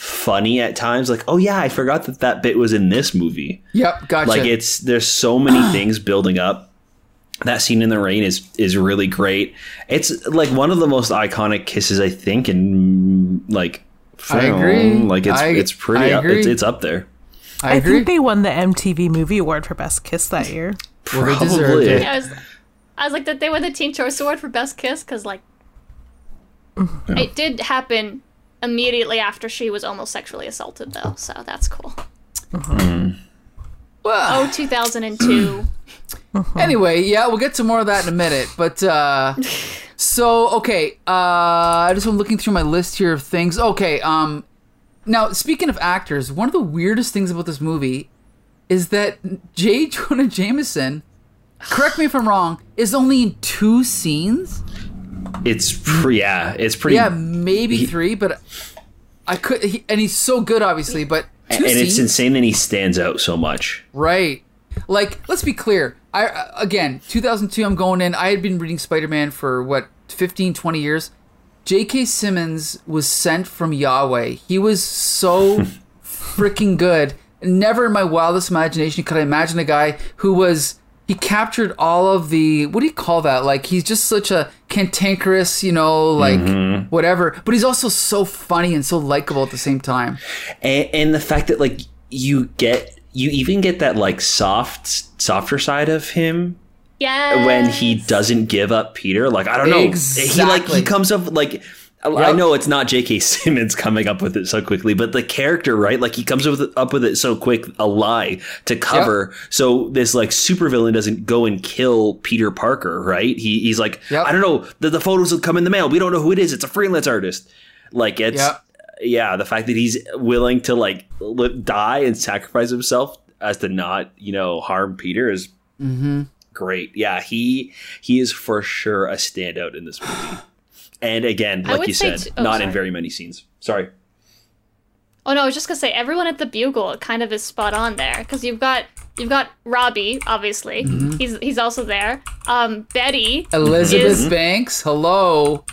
funny at times. Like oh yeah, I forgot that that bit was in this movie. Yep, gotcha. Like it's there's so many things building up. That scene in the rain is is really great. It's like one of the most iconic kisses I think in like I film. agree. Like it's I- it's pretty up, uh, it's, it's up there. I I, agree. think they won the MTV Movie Award for Best Kiss that year. Probably. deserved it. I was, I was like that they won the Teen Choice Award for Best Kiss because like it did happen immediately after she was almost sexually assaulted though, so that's cool. Well, Oh, 2002. Anyway, yeah, we'll get to more of that in a minute. But uh so okay, uh I just am looking through my list here of things. Okay, um now speaking of actors, one of the weirdest things about this movie is that J. Jonah Jameson, correct me if I'm wrong, is only in two scenes. It's pre- yeah, it's pretty Yeah, maybe three, but I could he, and he's so good obviously, but and it's insane that he stands out so much. Right. Like, let's be clear. I again, 2002 I'm going in. I had been reading Spider-Man for what 15 20 years. J.K. Simmons was sent from Yahweh. He was so freaking good. Never in my wildest imagination could I imagine a guy who was he captured all of the what do you call that? Like he's just such a cantankerous, you know, like mm-hmm. whatever. But he's also so funny and so likable at the same time. And, and the fact that like you get you even get that like soft softer side of him Yeah. when he doesn't give up Peter. Like I don't know, exactly. he like he comes up like. I- I know it's not J.K. Simmons coming up with it so quickly, but the character, right? Like he comes up with it, up with it so quick, a lie to cover, so this like supervillain doesn't go and kill Peter Parker, right? He, he's like, Yep. I don't know, the, the photos will come in the mail. We don't know who it is. It's a freelance artist. Like it's Yep. yeah, the fact that he's willing to like li- die and sacrifice himself as to not, you know, harm Peter is mm-hmm. great. Yeah, he he is for sure a standout in this movie. And again, like you said, t- oh, not in very many scenes. Sorry. Oh no, I was just gonna say everyone at the Bugle kind of is spot on there because you've got you've got Robbie, obviously. Mm-hmm. He's he's also there. Um, Betty, Elizabeth is- Banks, hello.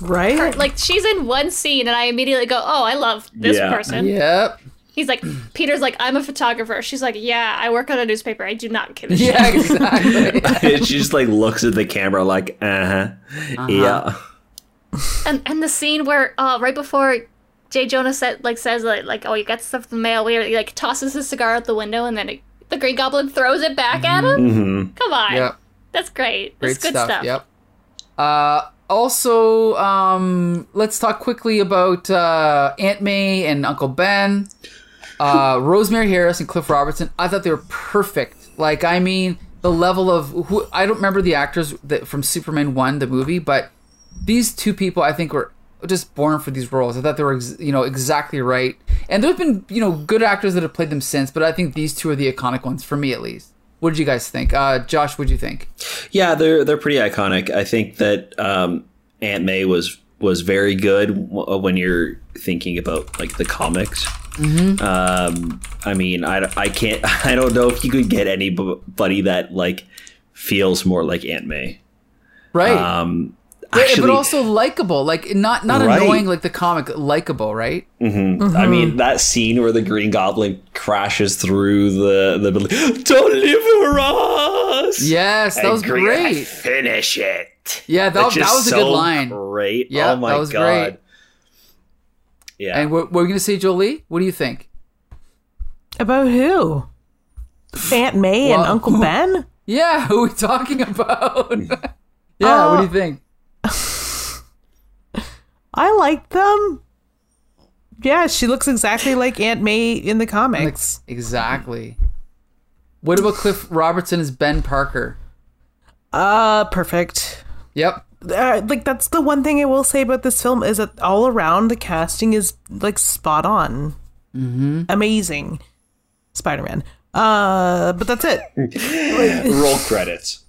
Right? like she's in one scene, and I immediately go, "Oh, I love this Yeah. person." Yep. He's like, Peter's like, "I'm a photographer." She's like, "Yeah, I work on a newspaper. I do not give a shit." Yeah, exactly. she just like looks at the camera like, uh-huh. Yeah. And and the scene where uh, right before J. Jonah said like says like, like oh you got stuff in the mail where he like tosses his cigar out the window and then it, the Green Goblin throws it back at him. Come on, yep. that's great. Great That's good stuff. stuff. Yep. Uh, also, um, let's talk quickly about uh, Aunt May and Uncle Ben, uh, Rosemary Harris and Cliff Robertson. I thought they were perfect. Like, I mean, the level of who I don't remember the actors that from Superman One, the movie, but these two people I think were just born for these roles. I thought they were, ex- you know, exactly right. And there've been, you know, good actors that have played them since, but I think these two are the iconic ones for me at least. What did you guys think? Uh, Josh, what did you think? Yeah, they're they're pretty iconic. I think that um, Aunt May was was very good w- when you're thinking about like the comics. Um, I mean, I, I can't I don't know if you could get anybody that like feels more like Aunt May. Right. Um, actually, but also likable, like not not Right. annoying like the comic, likable, right? I mean, that scene where the Green Goblin crashes through the the building, deliver us. Yes, that was Green- great. Finish it. Yeah, that, It's that just was a so good line. Great. Yeah, oh my that was god. great. Yeah. And what, what were we gonna say, Jolie? What do you think? About who? Aunt May and Uncle Ben? Yeah, who are we talking about? yeah, what do you Uh, think? I like them. Yeah, she looks exactly like Aunt May in the comics. Exactly. What about Cliff Robertson as Ben Parker? Uh, perfect. Yep. Uh, like that's the one thing I will say about this film is that all around the casting is like spot on, mm-hmm. amazing. Spider Man. Uh, but that's it. Roll credits.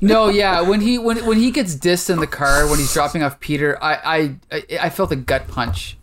No, yeah, when he when when he gets dissed in the car when he's dropping off Peter, I I I, I felt a gut punch.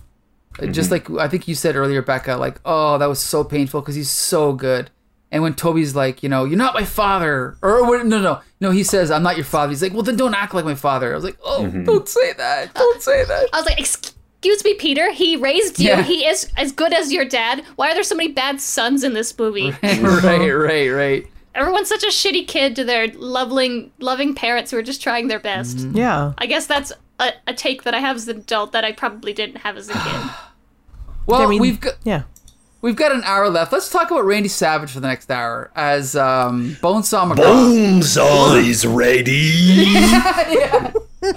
Uh, Just like I think you said earlier, Becca, like, oh, that was so painful because he's so good. And when Tobey's like, you know, you're not my father, or no, no, no, he says, I'm not your father. He's like, well, then don't act like my father. I was like, oh, don't say that, don't say that. I was like, excuse me, Peter. He raised you. Yeah. He is as good as your dad. Why are there so many bad sons in this movie? right, right, right. Everyone's such a shitty kid to their loving, loving parents who are just trying their best. Yeah. I guess that's a, a take that I have as an adult that I probably didn't have as a kid. Well, I mean, we've got yeah. we've got an hour left. Let's talk about Randy Savage for the next hour as um, Bonesaw McGraw. Bonesaw is ready.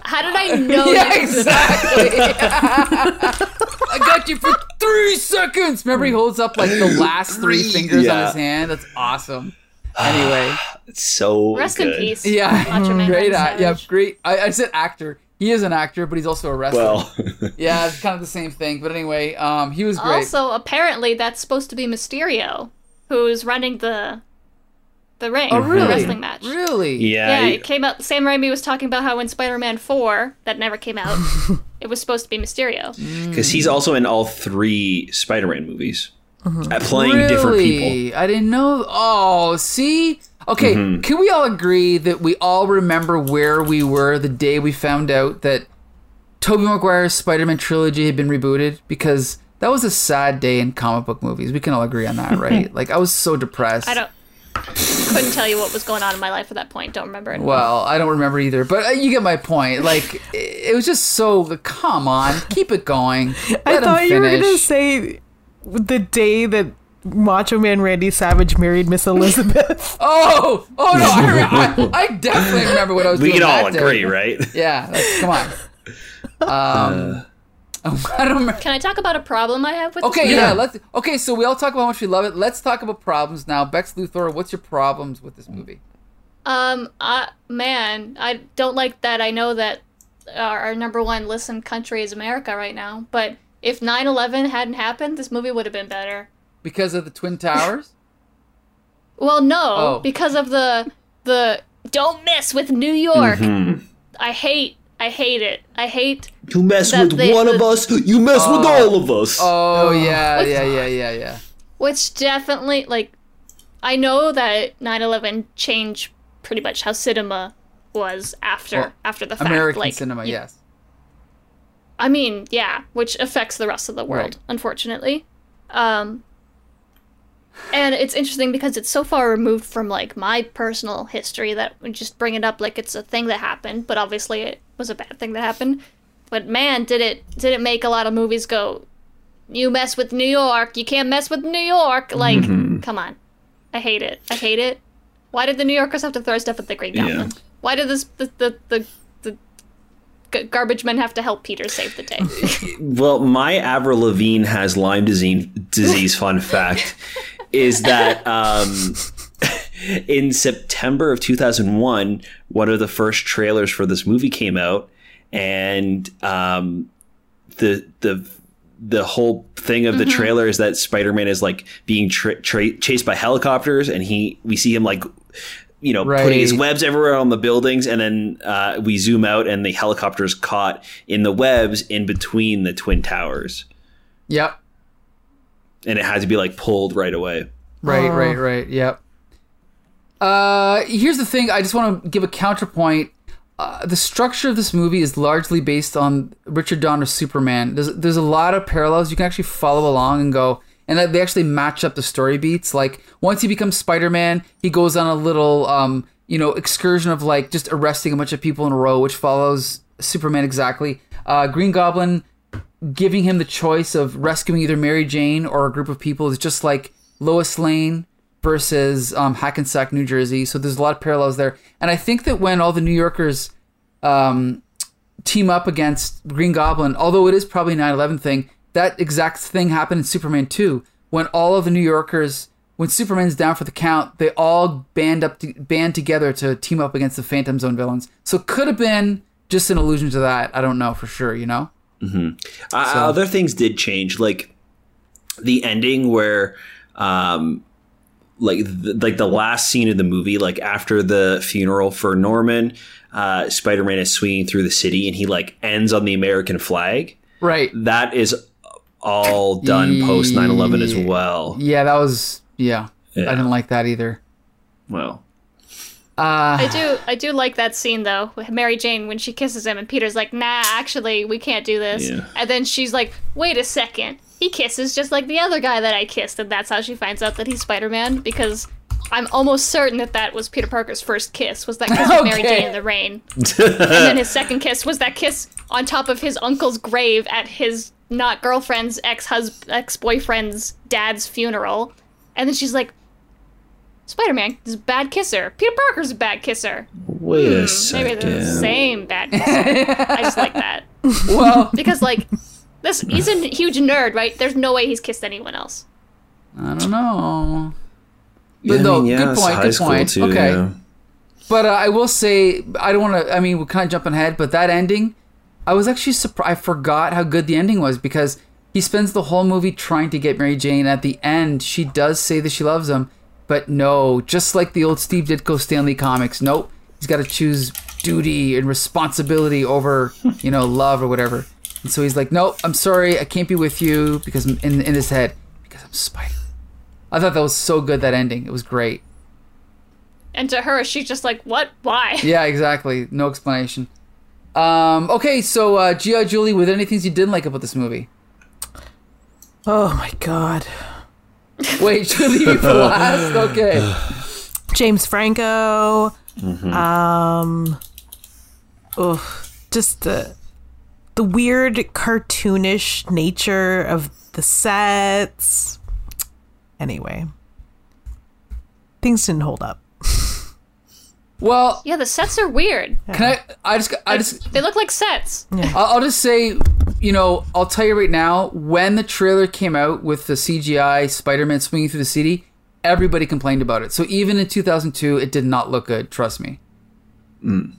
How did I know? Yeah, you exactly. I got you for three seconds. Remember, he holds up like the last three Three, fingers on his hand. That's awesome. Anyway, It's so Rest good. in peace. yeah, great. Randy Act, yeah, great. I, I said actor. He is an actor, but he's also a wrestler. Well, yeah, it's kind of the same thing. But anyway, um, he was great. Also, apparently, that's supposed to be Mysterio, who's running the the ring, oh, the wrestling match. Really? Yeah, he- it came out. Sam Raimi was talking about how in Spider-Man Four, that never came out, it was supposed to be Mysterio. because he's also in all three Spider-Man movies, at playing different people. Really? I didn't know. Oh, see? Okay, Mm-hmm. can we all agree that we all remember where we were the day we found out that Tobey Maguire's Spider-Man trilogy had been rebooted? Because that was a sad day in comic book movies. We can all agree on that, right? like I was so depressed. I don't, couldn't tell you what was going on in my life at that point. Don't remember it. Well, I don't remember either, but uh, you get my point. Like it it was just so. Come on, keep it going. I Let him thought you were gonna say the day that Macho Man Randy Savage married Miss Elizabeth. Oh, oh no! I, re- I, I definitely remember what I was doing. We doing. can all that day. agree, right? Yeah, that's, come on. Um, I don't remember. Can I talk about a problem I have with this Okay, movie? yeah. Let's. Okay, so we all talk about how much we love it. Let's talk about problems now. Bex Luthor, what's your problems with this movie? Um, I, man, I don't like that. I know that our, our number one listened country is America right now, but if 9/11 hadn't happened, this movie would have been better. Because of the Twin Towers? Well, no, Oh. because of the the don't mess with New York. Mm-hmm. I hate I hate it. I hate You mess That with they- one of us, you mess with all of us. Oh yeah, What's- yeah, yeah, yeah, yeah. which definitely like I know that 9/11 changed pretty much how cinema was after Well, after the fact. American like, cinema, you- yes. I mean, yeah, which affects the rest of the world, Right. unfortunately. Um, and it's interesting because it's so far removed from like my personal history that we just bring it up like it's a thing that happened, but obviously it was a bad thing that happened. But man, did it did it make a lot of movies go, you mess with New York, you can't mess with New York. Like, come on, I hate it. I hate it. Why did the New Yorkers have to throw stuff at the Green Yeah. Goblin? Why did this the the the, garbage men have to help Peter save the day? Well, my Avril Lavigne has Lyme disease. Disease fun fact is that um, in September of 2001, one of the first trailers for this movie came out, and um, the the the whole thing of the trailer is that Spider-Man is like being tra- tra- chased by helicopters, and he we see him like you know putting his webs everywhere on the buildings, and then uh, we zoom out, and the helicopter's caught in the webs in between the twin towers, Yep. and it had to be like pulled right away. Right, right, right. Yep. Uh, here's the thing. I just want to give a counterpoint. Uh, the structure of this movie is largely based on Richard Donner's Superman. There's there's a lot of parallels. You can actually follow along and go, and they actually match up the story beats. Like once he becomes Spider Man, he goes on a little um you know excursion of like just arresting a bunch of people in a row, which follows Superman exactly. Uh, Green Goblin giving him the choice of rescuing either Mary Jane or a group of people is just like Lois Lane versus um, Hackensack, New Jersey. So there's a lot of parallels there. And I think that when all the New Yorkers um, team up against Green Goblin, although it is probably a 9/11 thing, that exact thing happened in Superman 2 when all of the New Yorkers. When Superman's down for the count, they all band up, to, band together to team up against the Phantom Zone villains. So it could have been just an allusion to that. I don't know for sure. You know? Uh, other things did change, like the ending where um, like the, like the last scene of the movie, like after the funeral for Norman, uh, Spider Man is swinging through the city and he like ends on the American flag. Right. That is all done post 9-11 as well. Yeah, that was yeah. Yeah. I didn't like that either. Well, Uh, I do I do like that scene though with Mary Jane when she kisses him and Peter's like, "Nah, actually, we can't do this." Yeah. And then she's like, "Wait a second. He kisses just like the other guy that I kissed." And that's how she finds out that he's Spider-Man because I'm almost certain that that was Peter Parker's first kiss was that kiss with Mary Jane in the rain. and then his second kiss was that kiss on top of his uncle's grave at his not girlfriend's ex-husband ex-boyfriend's dad's funeral. And then she's like, Spider-Man is a bad kisser. Peter Parker's a bad kisser. wait a Hmm, Maybe they're the same bad kisser. I just like that well, because like this, he's a huge nerd, right? There's no way he's kissed anyone else. I don't know. But Yeah, I mean, yeah, good point. high Good school point. too, okay. yeah. But uh, I will say, I don't want to. I mean, we're kind of jumping ahead, but that ending, I was actually surprised. I forgot how good the ending was because he spends the whole movie trying to get Mary Jane. At the end, she does say that she loves him, but no, just like the old Steve Ditko Stan Lee comics, nope. He's got to choose duty and responsibility over, you know, love or whatever. And so he's like, nope, I'm sorry, I can't be with you because I'm in, in his head, because I'm Spider. I thought that was so good, that ending. It was great. And to her, she's just like, "What? Why?" Yeah, exactly. No explanation. Um, okay, so uh, G.I. Jolie, were there any things you didn't like about this movie? Oh my god. Wait, should we leave you for last? Okay. James Franco. Um ugh, just the the weird cartoonish nature of the sets. Anyway. Things didn't hold up. Well, Yeah, the sets are weird. can I? I just, I just, They look like sets. I'll, I'll just say, you know, I'll tell you right now. When the trailer came out with the CGI Spider-Man swinging through the city, everybody complained about it. So even in 2002, it did not look good. Trust me. Mm.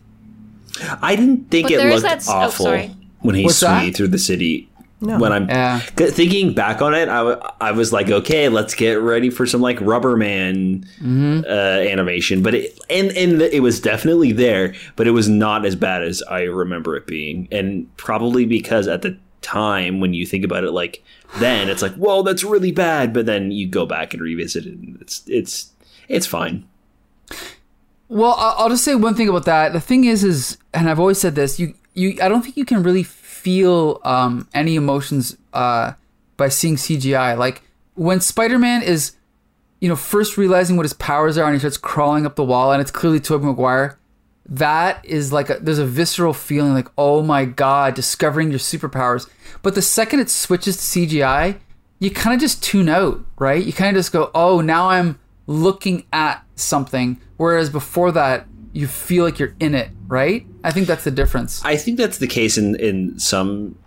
I didn't think But it there is looked that s- oh, awful sorry. when he's What's that? swinging through the city. No. When I'm Yeah. thinking back on it, I, w- I was like, okay, let's get ready for some like Rubber Man Mm-hmm. uh, animation. But it and and it was definitely there, but it was not as bad as I remember it being, and probably because at the time when you think about it, like then it's like, whoa, that's really bad. But then you go back and revisit it, and it's it's it's fine. Well, I- I'll just say one thing about that. The thing is, is and I've always said this. You, you, I don't think you can really feel um, any emotions uh, by seeing CGI. Like when Spider-Man is, you know, first realizing what his powers are, and he starts crawling up the wall, and it's clearly Tobey Maguire. That is like a, there's a visceral feeling, like oh my god, discovering your superpowers. But the second it switches to CGI, you kind of just tune out, right? You kind of just go, oh, now I'm looking at something. Whereas before that, you feel like you're in it, right? I think that's the difference. I think that's the case in in some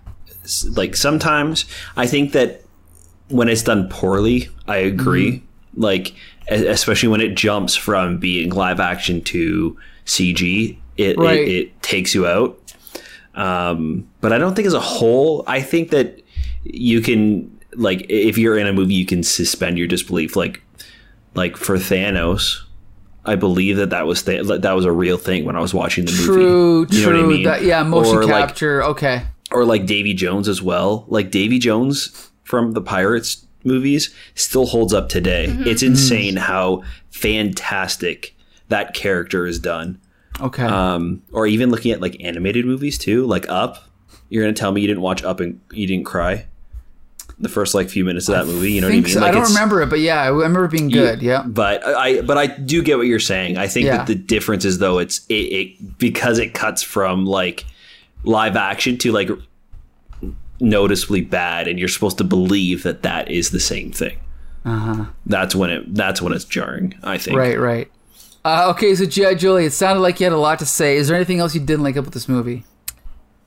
like sometimes I think that when it's done poorly, I agree. Like e- especially when it jumps from being live action to CG, it Right. it, it takes you out. Um, but I don't think as a whole, I think that you can like if you're in a movie, you can suspend your disbelief. Like like for Thanos. I believe that that was th- that was a real thing when I was watching the movie. True, You know true. what I mean? That, yeah, motion Or, like, capture. okay. or like Davy Jones as well. Like Davy Jones from the Pirates movies still holds up today. It's insane how fantastic that character is done. Okay. Um, or even looking at like animated movies too, like Up. You're gonna tell me you didn't watch Up and you didn't cry the first like few minutes of that movie. You know what I mean? so. Like I don't remember it, but yeah, I remember it being good. Yeah. but I but I do get what you're saying. I think Yeah. that the difference is though it's it, it because it cuts from like live action to like noticeably bad, and you're supposed to believe that that is the same thing. Uh-huh. That's when it that's when it's jarring. I think. Right, right. Uh, okay, so G.I. Jolie, it sounded like you had a lot to say. Is there anything else you didn't like about this movie?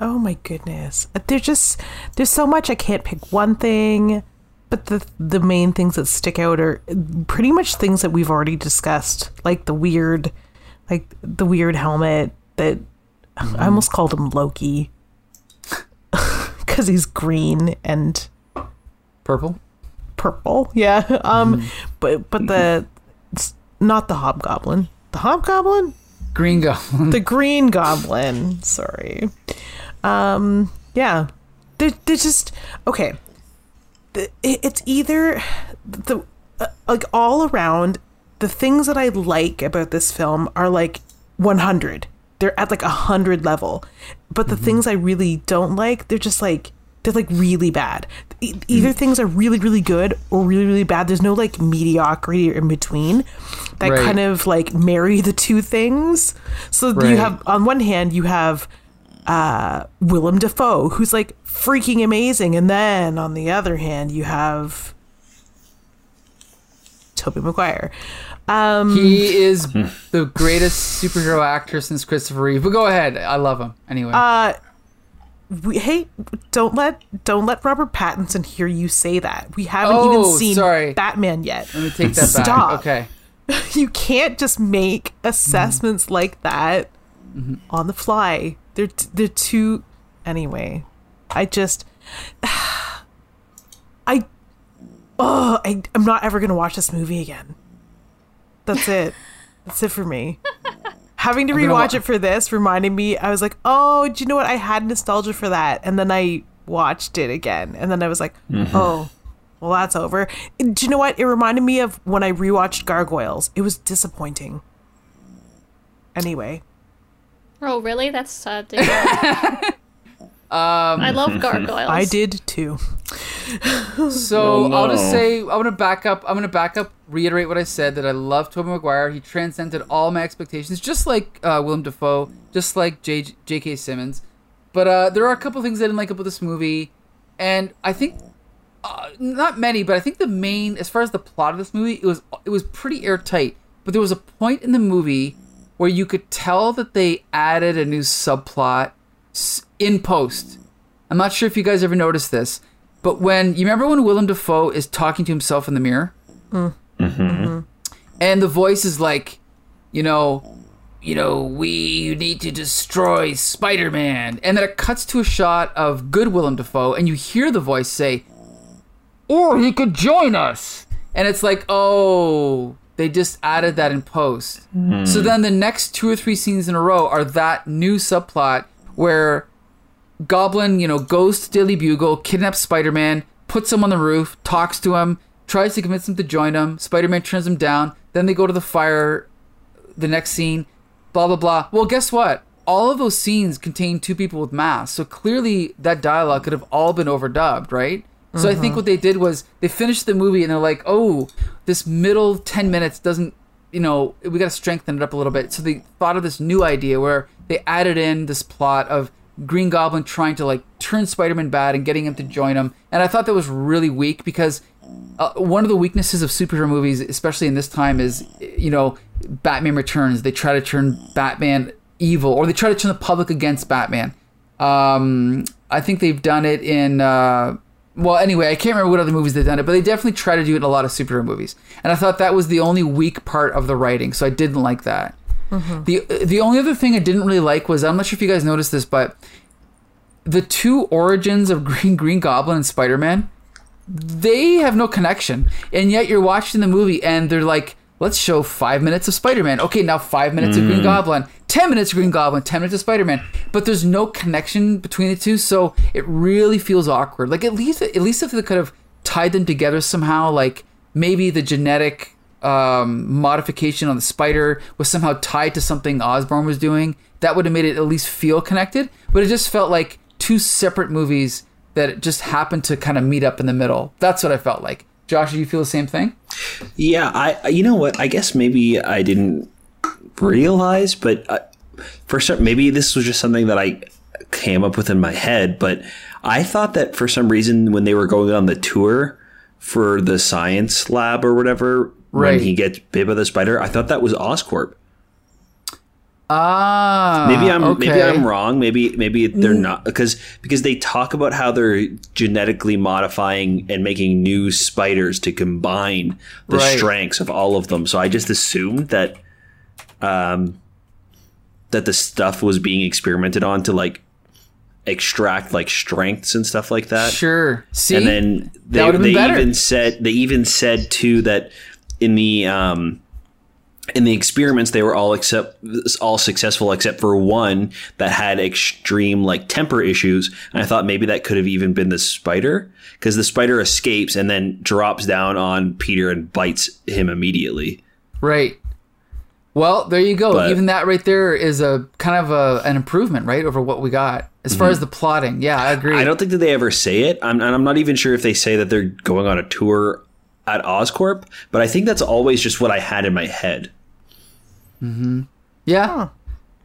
Oh my goodness. There's just there's so much I can't pick one thing, but the the main things that stick out are pretty much things that we've already discussed, like the weird like the weird helmet that I almost called him Loki cuz he's green and Purple? purple. Yeah. Um, but but the it's not the hobgoblin. The hobgoblin. Green Goblin. the green goblin sorry um yeah. They're, they're just okay. It's either the uh, like all around the things that i like about this film are like 100 they're at like a 100 level. But the things i really don't like they're just like they're like really bad. E- either things are really really good or really really bad. There's no like mediocrity in between that Right. kind of like marry the two things. So Right. you have on one hand you have uh Willem Dafoe who's like freaking amazing and then on the other hand you have Tobey Maguire um He is the greatest superhero actor since Christopher Reeve. But go ahead. I love him. Anyway. uh we, hey don't let don't let Robert Pattinson hear you say that we haven't Oh, even seen sorry. Batman yet Let me take that Stop. back. Okay. you can't just make assessments like that on the fly. They're t- they're too anyway. I just I oh I I'm not ever gonna watch this movie again. That's it. That's it for me. Having to gonna rewatch wa- it for this reminded me. I was like, oh, do you know what? I had nostalgia for that, and then I watched it again, and then I was like, mm-hmm. oh, well, that's over. Do you know what? It reminded me of when I rewatched Gargoyles. It was disappointing. Anyway, Oh, really? That's sad. To hear. um, I love gargoyles. I did too. So Oh, I'll just say I'm gonna back up. I'm gonna back up, reiterate what I said that I love Tobey Maguire. He transcended all my expectations, just like uh, Willem Dafoe, just like J- J.K. Simmons. But uh, there are a couple things I didn't like about this movie, and I think uh, not many, but I think the main, as far as the plot of this movie, it was it was pretty airtight. But there was a point in the movie where you could tell that they added a new subplot in post. I'm not sure if you guys ever noticed this, but when you remember when Willem Dafoe is talking to himself in the mirror, mm. mm-hmm. Mm-hmm. and the voice is like, you know, you know, we need to destroy Spider-Man, and then it cuts to a shot of good Willem Dafoe, and you hear the voice say, or he could join us, and it's like, oh, they just added that in post. So hmm. then the next two or three scenes in a row are that new subplot where Goblin, you know, goes to Daily Bugle, kidnaps Spider Man, puts him on the roof, talks to him, tries to convince him to join him. Spider Man turns him down. Then they go to the fire, the next scene, blah, blah, blah. Well, guess what? All of those scenes contain two people with masks. So clearly that dialogue could have all been overdubbed, right? So I think what they did was they finished the movie and they're like, oh, this middle 10 minutes doesn't, you know, we got to strengthen it up a little bit. So they thought of this new idea where they added in this plot of Green Goblin trying to like turn Spider-Man bad and getting him to join him. And I thought that was really weak because uh, one of the weaknesses of superhero movies, especially in this time, is you know Batman Returns. They try to turn Batman evil, or they try to turn the public against Batman. Um, I think they've done it in. Uh, well, anyway, I can't remember what other movies they've done it, but they definitely try to do it in a lot of superhero movies. And I thought that was the only weak part of the writing, so I didn't like that. Mm-hmm. The uh, the only other thing I didn't really like was I'm not sure if you guys noticed this, but the two origins of Green Green Goblin and Spider Man, they have no connection, and yet you're watching the movie and they're like, let's show five minutes of Spider Man. Okay, now five minutes of Green Goblin, ten minutes of Green Goblin, ten minutes of Spider Man, but there's no connection between the two, so it really feels awkward. Like at least at least if they could have tied them together somehow, like maybe the genetic um, modification on the spider was somehow tied to something Osborn was doing, that would have made it at least feel connected. But it just felt like two separate movies that just happened to kind of meet up in the middle. That's what I felt like. Josh, do you feel the same thing? Yeah, I. You know what? I guess maybe I didn't realize, but uh, for some, maybe this was just something that I came up with in my head. But I thought that for some reason, when they were going on the tour for the science lab or whatever, Right. when he gets bit by the spider, I thought that was Oscorp. Ah, Maybe I'm maybe. I'm wrong. Maybe maybe they're not because because they talk about how they're genetically modifying and making new spiders to combine the Right. strengths of all of them. So I just assumed that um that the stuff was being experimented on to like extract like strengths and stuff like that. Sure. See, and then they, they even said they even said too that in the um in the experiments they were all except all successful except for one that had extreme like temper issues and i thought maybe that could have even been the spider because the spider escapes and then drops down on peter and bites him immediately right. Well, there you go. But- Even that right there is a kind of a, an improvement, right, over what we got as far as the plotting. Yeah, I agree. Mm-hmm. i don't think that they ever say it I'm, and i'm not even sure if they say that they're going on a tour at oscorp but i think that's always just what i had in my head yeah.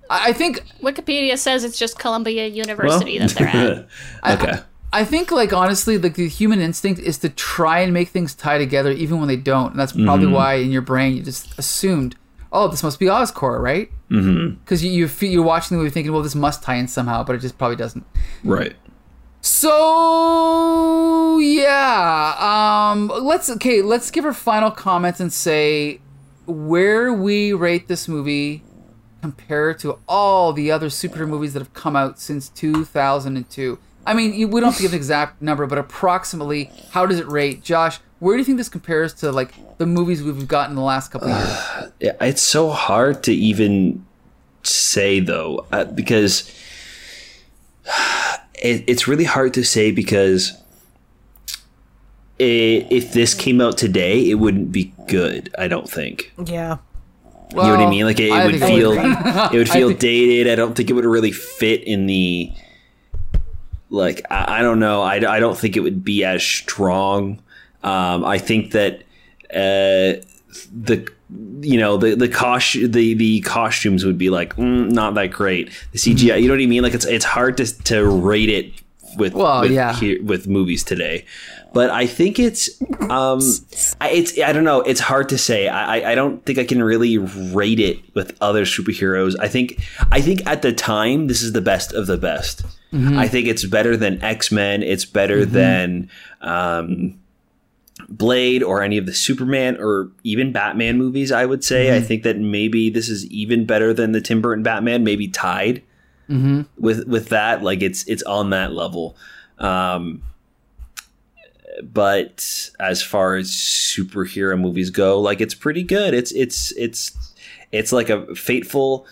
I I think Wikipedia says it's just Columbia University that they're at. okay I think like honestly, like the human instinct is to try and make things tie together even when they don't, and that's probably Mm-hmm. why in your brain you just assumed, oh, this must be Oscorp, right? Because mm-hmm. you, you you're watching the movie thinking, well, this must tie in somehow, but it just probably doesn't. right So yeah, um, let's okay, let's give our final comments and say where we rate this movie compared to all the other superhero movies that have come out since 2002. I mean, we don't have to give an exact number, but approximately, how does it rate? Josh, where do you think this compares to like the movies we've gotten in the last couple of years? Yeah, it's so hard to even say though uh, because it, it's really hard to say because i if this came out today, it wouldn't be good. I don't think. Yeah. you know what I mean? Like it, I would feel, it would feel think- dated. I don't think it would really fit in the. Like I, I don't know. I, I don't think it would be as strong. Um, I think that uh, the you know the the cost the the costumes would be like mm, not that great. The CGI, you know what I mean? Like it's it's hard to to rate it with Well, with, yeah. here, with movies today. But I think it's um I- it's I don't know, it's hard to say. I I- don't think I can really rate it with other superheroes. I think I think at the time this is the best of the best. I think it's better than X-Men, it's better than um Blade or any of the Superman or even Batman movies, I would say. I think that maybe this is even better than the Tim Burton Batman, maybe tied with with that. Like it's it's on that level. Um, but as far as superhero movies go, like it's pretty good. It's it's it's it's like a fateful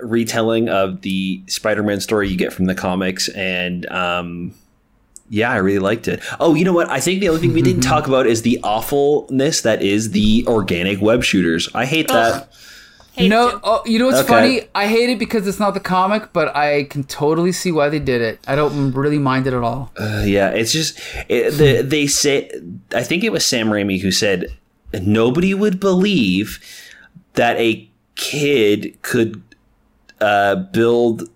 retelling of the Spider-Man story you get from the comics, and um, yeah, I really liked it. Oh, you know what? I think the only thing we didn't talk about is the awfulness that is the organic web shooters. I hate that. Hate You know, to. oh, you know what's Okay. funny? I hate it because it's not the comic, but I can totally see why they did it. I don't really mind it at all. Uh, yeah, it's just it, the, they say. I think it was Sam Raimi who said nobody would believe that a kid could uh, build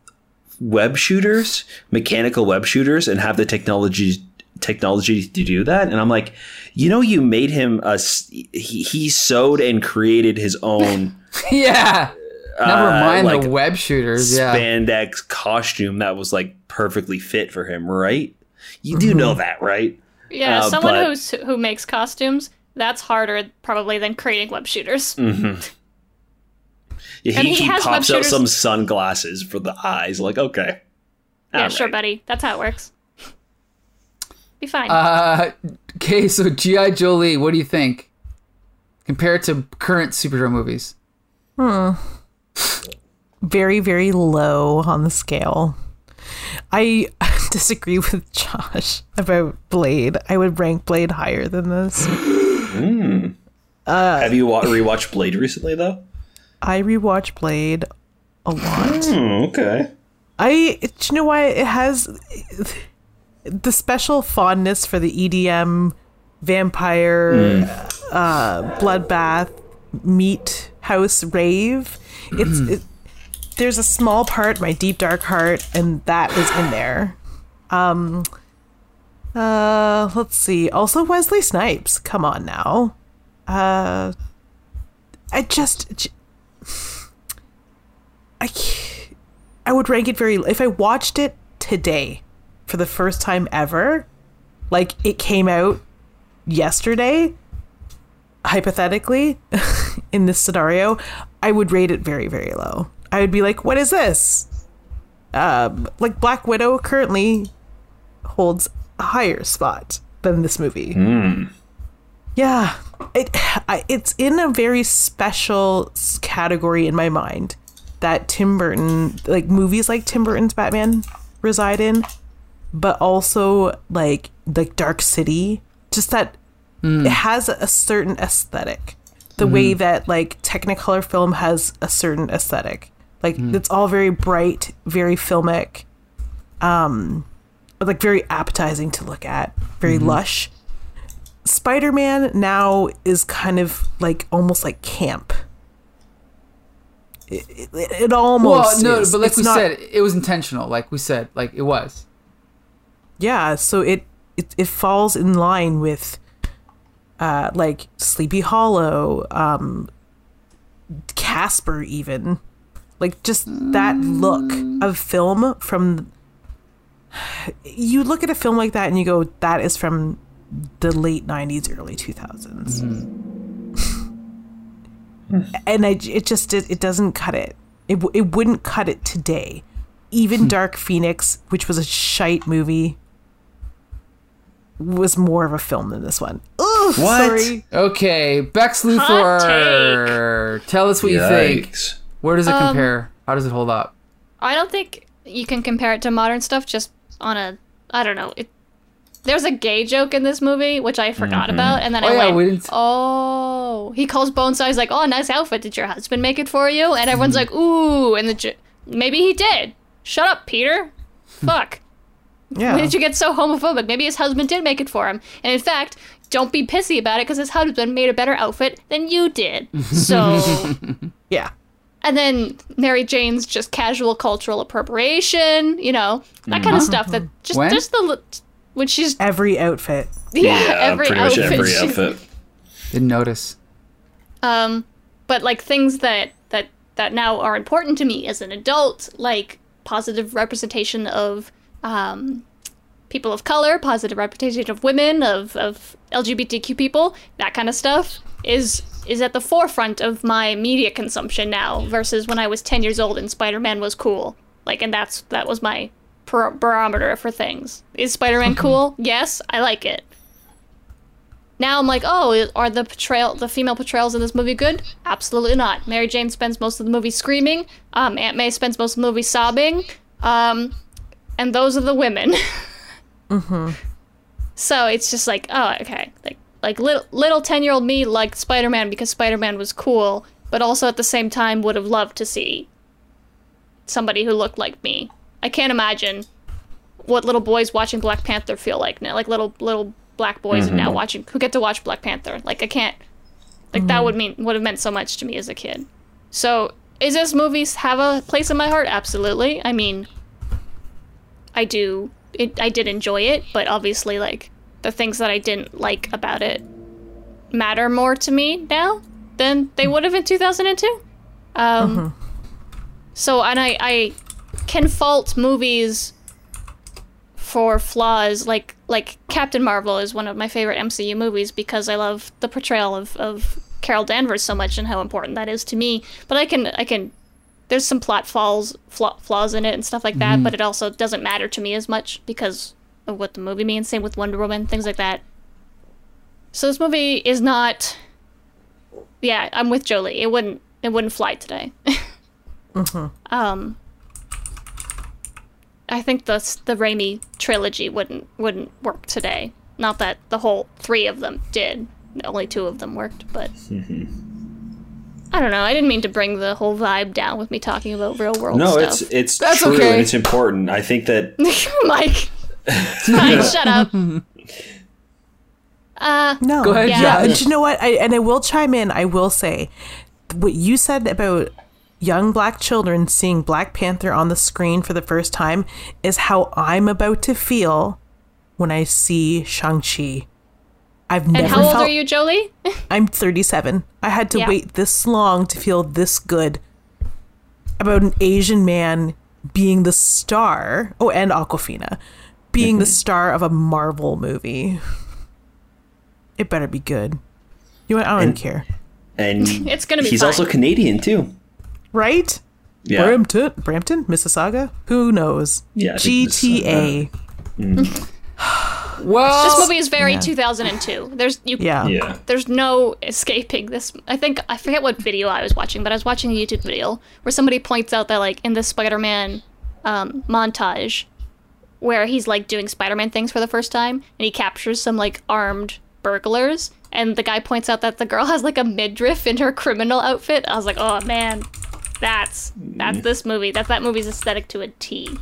web shooters, mechanical web shooters, and have the technology technology to do that. And I'm like, you know, you made him a s- he, he sewed and created his own yeah. Never Uh, mind like the web shooters. Yeah. spandex costume that was like perfectly fit for him, right? You do know that, right? Yeah, uh, someone but- who's who makes costumes, that's harder probably than creating web shooters. Mm-hmm. Yeah, And he, he he has pops out some sunglasses for the eyes. Like, okay. yeah, All sure, buddy. That's how it works. Be fine. Uh, okay, so G.I. Jolie, what do you think? Compared to current superhero movies. Very, very low on the scale. I disagree with Josh about Blade. I would rank Blade higher than this. Have you wa- rewatched Blade recently, though? I rewatch Blade a lot. Hmm, okay. I, do you know why it has the special fondness for the EDM vampire uh, bloodbath meat house rave? It's it, there's a small part, my deep dark heart, and that is in there. Um, uh, let's see. Also, Wesley Snipes. Come on now. Uh, I just. I I would rank it very if I watched it today for the first time ever, like it came out yesterday, hypothetically, in this scenario, I would rate it very, very low. I would be like, what is this? um, like Black Widow currently holds a higher spot than this movie. Yeah, it I, it's in a very special category in my mind that Tim Burton, like movies like Tim Burton's Batman, reside in, but also like like Dark City, just that Mm. it has a certain aesthetic. The way mm. that like Technicolor film has a certain aesthetic, like mm. it's all very bright, very filmic, um, like very appetizing to look at, very mm-hmm. lush. Spider-Man now is kind of like almost like camp. It, it, it Well, almost no, is. but like It's we not- said, it was intentional. Like we said, like it was. yeah. So it it, it falls in line with uh like Sleepy Hollow, um Casper, even like just that look of film from. You look at a film like that and you go, "That is from the late '90s, early 2000s," and I, it just it, it doesn't cut it. It it wouldn't cut it today. Even Dark Phoenix, which was a shite movie, was more of a film than this one. Oh, What? sorry. Okay, Bex Luthor. Tell us what you think. Where does it Um, compare? How does it hold up? I don't think you can compare it to modern stuff just on a I don't know. It, there's a gay joke in this movie which I forgot about, and then Oh, I yeah, went, we didn't- "Oh." He calls Bonesaw. He's like, "Oh, nice outfit. Did your husband make it for you?" And everyone's like, "Ooh," and the jo- maybe he did. Shut up, Peter. Fuck. Yeah. Why did you get so homophobic? Maybe his husband did make it for him. And in fact, don't be pissy about it because his husband made a better outfit than you did. So. yeah. And then Mary Jane's just casual cultural appropriation, you know, that kind of stuff. That just When? just the li- when she's Every outfit. yeah, Yeah, every pretty much outfit. every she- outfit. Didn't notice. Um, but like things that that that now are important to me as an adult, like positive representation of um, people of color, positive representation of women, of of LGBTQ people, that kind of stuff is is at the forefront of my media consumption now versus when I was 10 years old and Spider-Man was cool. Like and that's that was my bar- barometer for things. Is Spider-Man cool? Yes, I like it. Now I'm like, oh, are the portrayal, the female portrayals in this movie good? Absolutely not. Mary Jane spends most of the movie screaming. Um, Aunt May spends most of the movie sobbing. Um, and those are the women. Mm-hmm. So it's just like, oh, okay, like like little little ten year old me liked Spider Man because Spider Man was cool, but also at the same time would have loved to see somebody who looked like me. I can't imagine what little boys watching Black Panther feel like now. Like little little black boys mm-hmm. now watching who get to watch Black Panther. Like I can't. Like that mm. would mean would have meant so much to me as a kid. So is this movies have a place in my heart? Absolutely. I mean, I do. It, I did enjoy it, but obviously, like the things that I didn't like about it matter more to me now than they would have in 2002. Um, So, and I, I can fault movies for flaws like like Captain Marvel is one of my favorite MCU movies because I love the portrayal of, of Carol Danvers so much and how important that is to me. But I can I can there's some plot flaws flaw, flaws in it and stuff like that, mm-hmm. but it also doesn't matter to me as much because of what the movie means. Same with Wonder Woman, things like that. So this movie is not. Yeah, I'm with Jolie. It wouldn't. It wouldn't fly today. Mm-hmm. Um. I think the the Raimi trilogy wouldn't wouldn't work today. Not that the whole three of them did. Only two of them worked, but mm-hmm. I don't know. I didn't mean to bring the whole vibe down with me talking about real world No, stuff. it's it's That's true okay. and it's important. I think that Mike. Mike, shut up. Uh, No. Go ahead, Yeah. Yeah, and you know what? I and I will chime in. I will say what you said about young black children seeing Black Panther on the screen for the first time is how I'm about to feel when I see Shang-Chi. I've and never how old felt are you, Jolie? I'm 37. I had to Yeah. wait this long to feel this good about an Asian man being the star. Oh, and Awkwafina being the mm-hmm. star of a Marvel movie. It better be good. You know what? I don't And- care. and It's gonna be he's fine. also Canadian too. Right? Yeah. Brampton, Brampton, Mississauga. Who knows? Yeah, I think GTA. Well, This movie is very Yeah. 2002. There's you. Yeah. Yeah. There's no escaping this. I think I forget what video I was watching, but I was watching a YouTube video where somebody points out that like in the Spider-Man um, montage, where he's like doing Spider-Man things for the first time, and he captures some like armed burglars, and the guy points out that the girl has like a midriff in her criminal outfit. I was like, oh man, that's that's this movie. That's that movie's aesthetic to a T.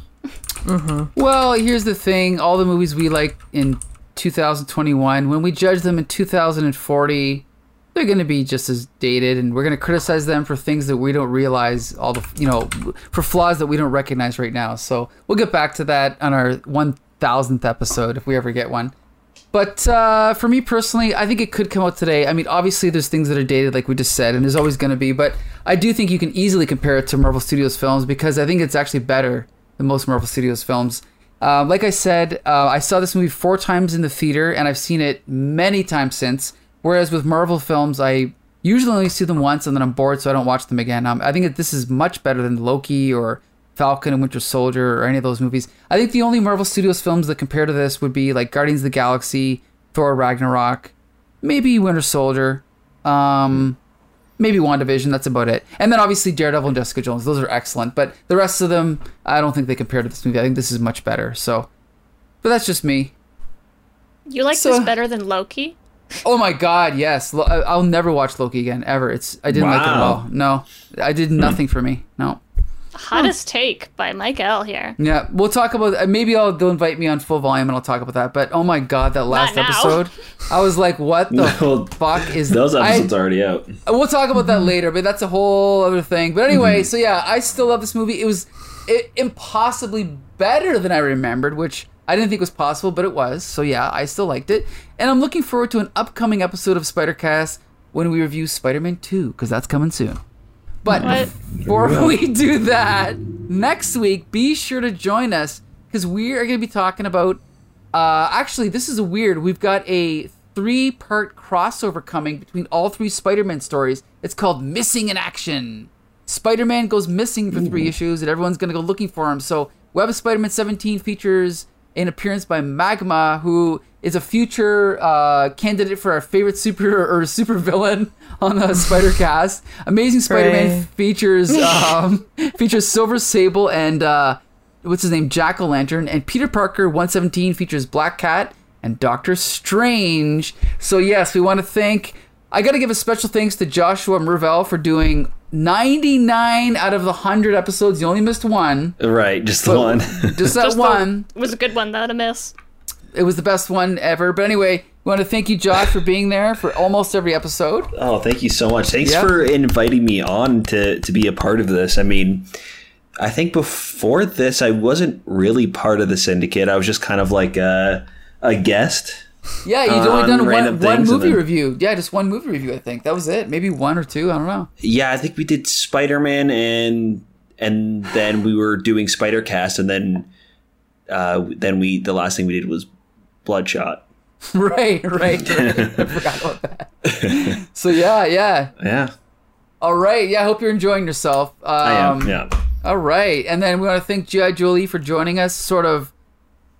Well, here's the thing: all the movies we like in 2021, when we judge them in 2040, they're going to be just as dated, and we're going to criticize them for things that we don't realize all the, you know, for flaws that we don't recognize right now. So we'll get back to that on our 1000th episode if we ever get one. But uh, for me personally, I think it could come out today. I mean, obviously, there's things that are dated, like we just said, and there's always going to be. But I do think you can easily compare it to Marvel Studios films because I think it's actually better than most Marvel Studios films. Uh, like I said, uh, I saw this movie four times in the theater, and I've seen it many times since. Whereas with Marvel films, I usually only see them once, and then I'm bored, so I don't watch them again. Um, I think that this is much better than Loki or Falcon and Winter Soldier or any of those movies. I think the only Marvel Studios films that compare to this would be like Guardians of the Galaxy, Thor Ragnarok, maybe Winter Soldier, um, maybe WandaVision. That's about it. And then obviously Daredevil and Jessica Jones. Those are excellent. But the rest of them, I don't think they compare to this movie. I think this is much better. So, but that's just me. You like So- this better than Loki? Oh my God, yes. I- I'll never watch Loki again ever. It's I didn't like it at all. No, I did nothing for me. No. Hottest take by Mike L here. Yeah, we'll talk about. uh, Maybe I'll they'll invite me on full volume and I'll talk about that. But oh my god, that last episode, I was like, what the Well, fuck is Those episodes are already out. We'll talk about that later, but that's a whole other thing. But anyway, so yeah, I still love this movie. It was it, impossibly better than I remembered, which I didn't think was possible, but it was. So yeah, I still liked it, and I'm looking forward to an upcoming episode of Spider Cast when we review Spider-Man 2 because that's coming soon. But What? before we do that, next week, be sure to join us because we are going to be talking about. Uh, actually, this is weird. We've got a three part crossover coming between all three Spider Man stories. It's called Missing in Action. Spider Man goes missing for three issues, and everyone's going to go looking for him. So, Web of Spider Man 17 features an appearance by Magma, who is a future uh, candidate for our favorite super or super villain on the Spider Cast. Amazing Spider Man features um, features Silver Sable and uh, what's his name, Jack O' Lantern, and Peter Parker 117 features Black Cat and Doctor Strange. So yes, we want to thank. I got to give a special thanks to Joshua Mervell for doing 99 out of the 100 episodes. You only missed one. Right, just the one. Just that Just the- one. It was a good one though to miss. It was the best one ever. But anyway, we want to thank you, Josh, for being there for almost every episode. oh, thank you so much. Thanks for inviting me on to to be a part of this. I mean, I think before this, I wasn't really part of the syndicate. I was just kind of like a a guest. Yeah, you'd On only done one, one movie then- review. Yeah, just one movie review, I think. That was it. Maybe one or two. I don't know. Yeah, I think we did Spider Man and and then we were doing Spider Cast, and then uh, then we the last thing we did was Bloodshot. right, right. right. I forgot about that. So yeah, yeah. Yeah, All right. Yeah, I hope you're enjoying yourself. Um, I am. Yeah. All right. And then we want to thank G.I. Jolie for joining us sort of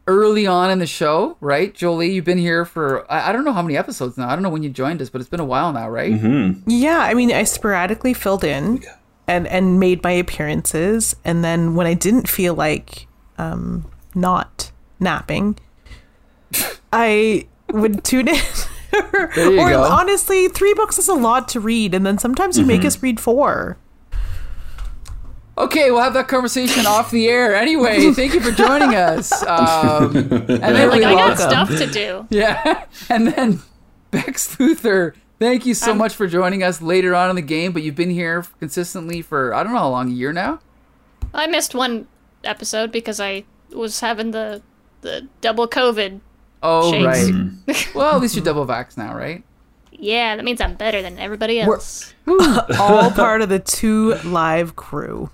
early on in the show, right? Jolie, you've been here for, I, I don't know how many episodes now. I don't know when you joined us, but it's been a while now, right? Yeah, I mean, I sporadically filled in and and made my appearances, and then when I didn't feel like um, not napping, I would tune in. or go. honestly, three books is a lot to read, and then sometimes you make us read four. Okay, we'll have that conversation off the air. Anyway, thank you for joining us. Um, and then Like we I got stuff to do. Yeah. And then Bex Luthor, thank you so I'm- much for joining us later on in the game, but you've been here consistently for, I don't know how long, a year now? I missed one episode because I was having the the double COVID. Oh, Shades. right. well, at least you're double vax now, right? Yeah, that means I'm better than everybody We're- else. All part of the two live crew.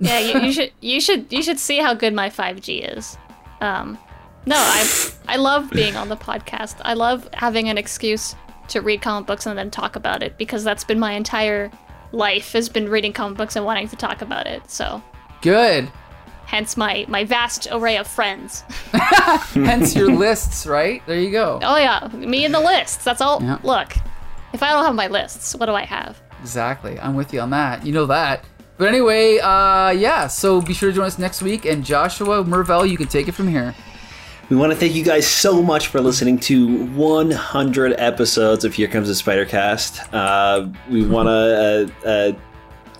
Yeah, you, you should you should you should see how good my 5G is. Um, no, I I love being on the podcast. I love having an excuse to read comic books and then talk about it because that's been my entire life has been reading comic books and wanting to talk about it. So, Good. Hence my my vast array of friends. Hence your lists, right? There you go. Oh yeah, me and the lists. That's all. Yeah. Look, if I don't have my lists, what do I have? Exactly. I'm with you on that. You know that. But anyway, uh, yeah. So be sure to join us next week. And Joshua Mervell, you can take it from here. We want to thank you guys so much for listening to 100 episodes of Here Comes the Spider Cast. Uh, we want to uh, uh,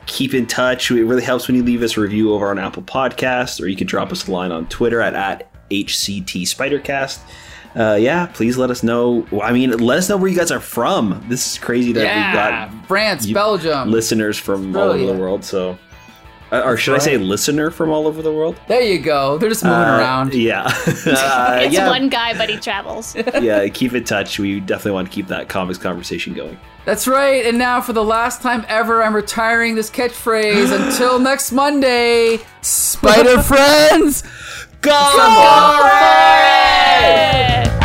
keep in touch. It really helps when you leave us a review over on Apple Podcasts, or you can drop us a line on Twitter at, at HCT Spidercast. Uh, yeah, please let us know. I mean, let us know where you guys are from. This is crazy that Yeah. we've got France, Belgium. listeners from all over the world. So, uh, or should right. I say listener from all over the world? There you go. They're just moving uh, around. Yeah. uh, it's yeah. one guy, but he travels. yeah, keep in touch. We definitely want to keep that comics conversation going. That's right. And now, for the last time ever, I'm retiring this catchphrase until next Monday. Spider Friends, go, go for it! it!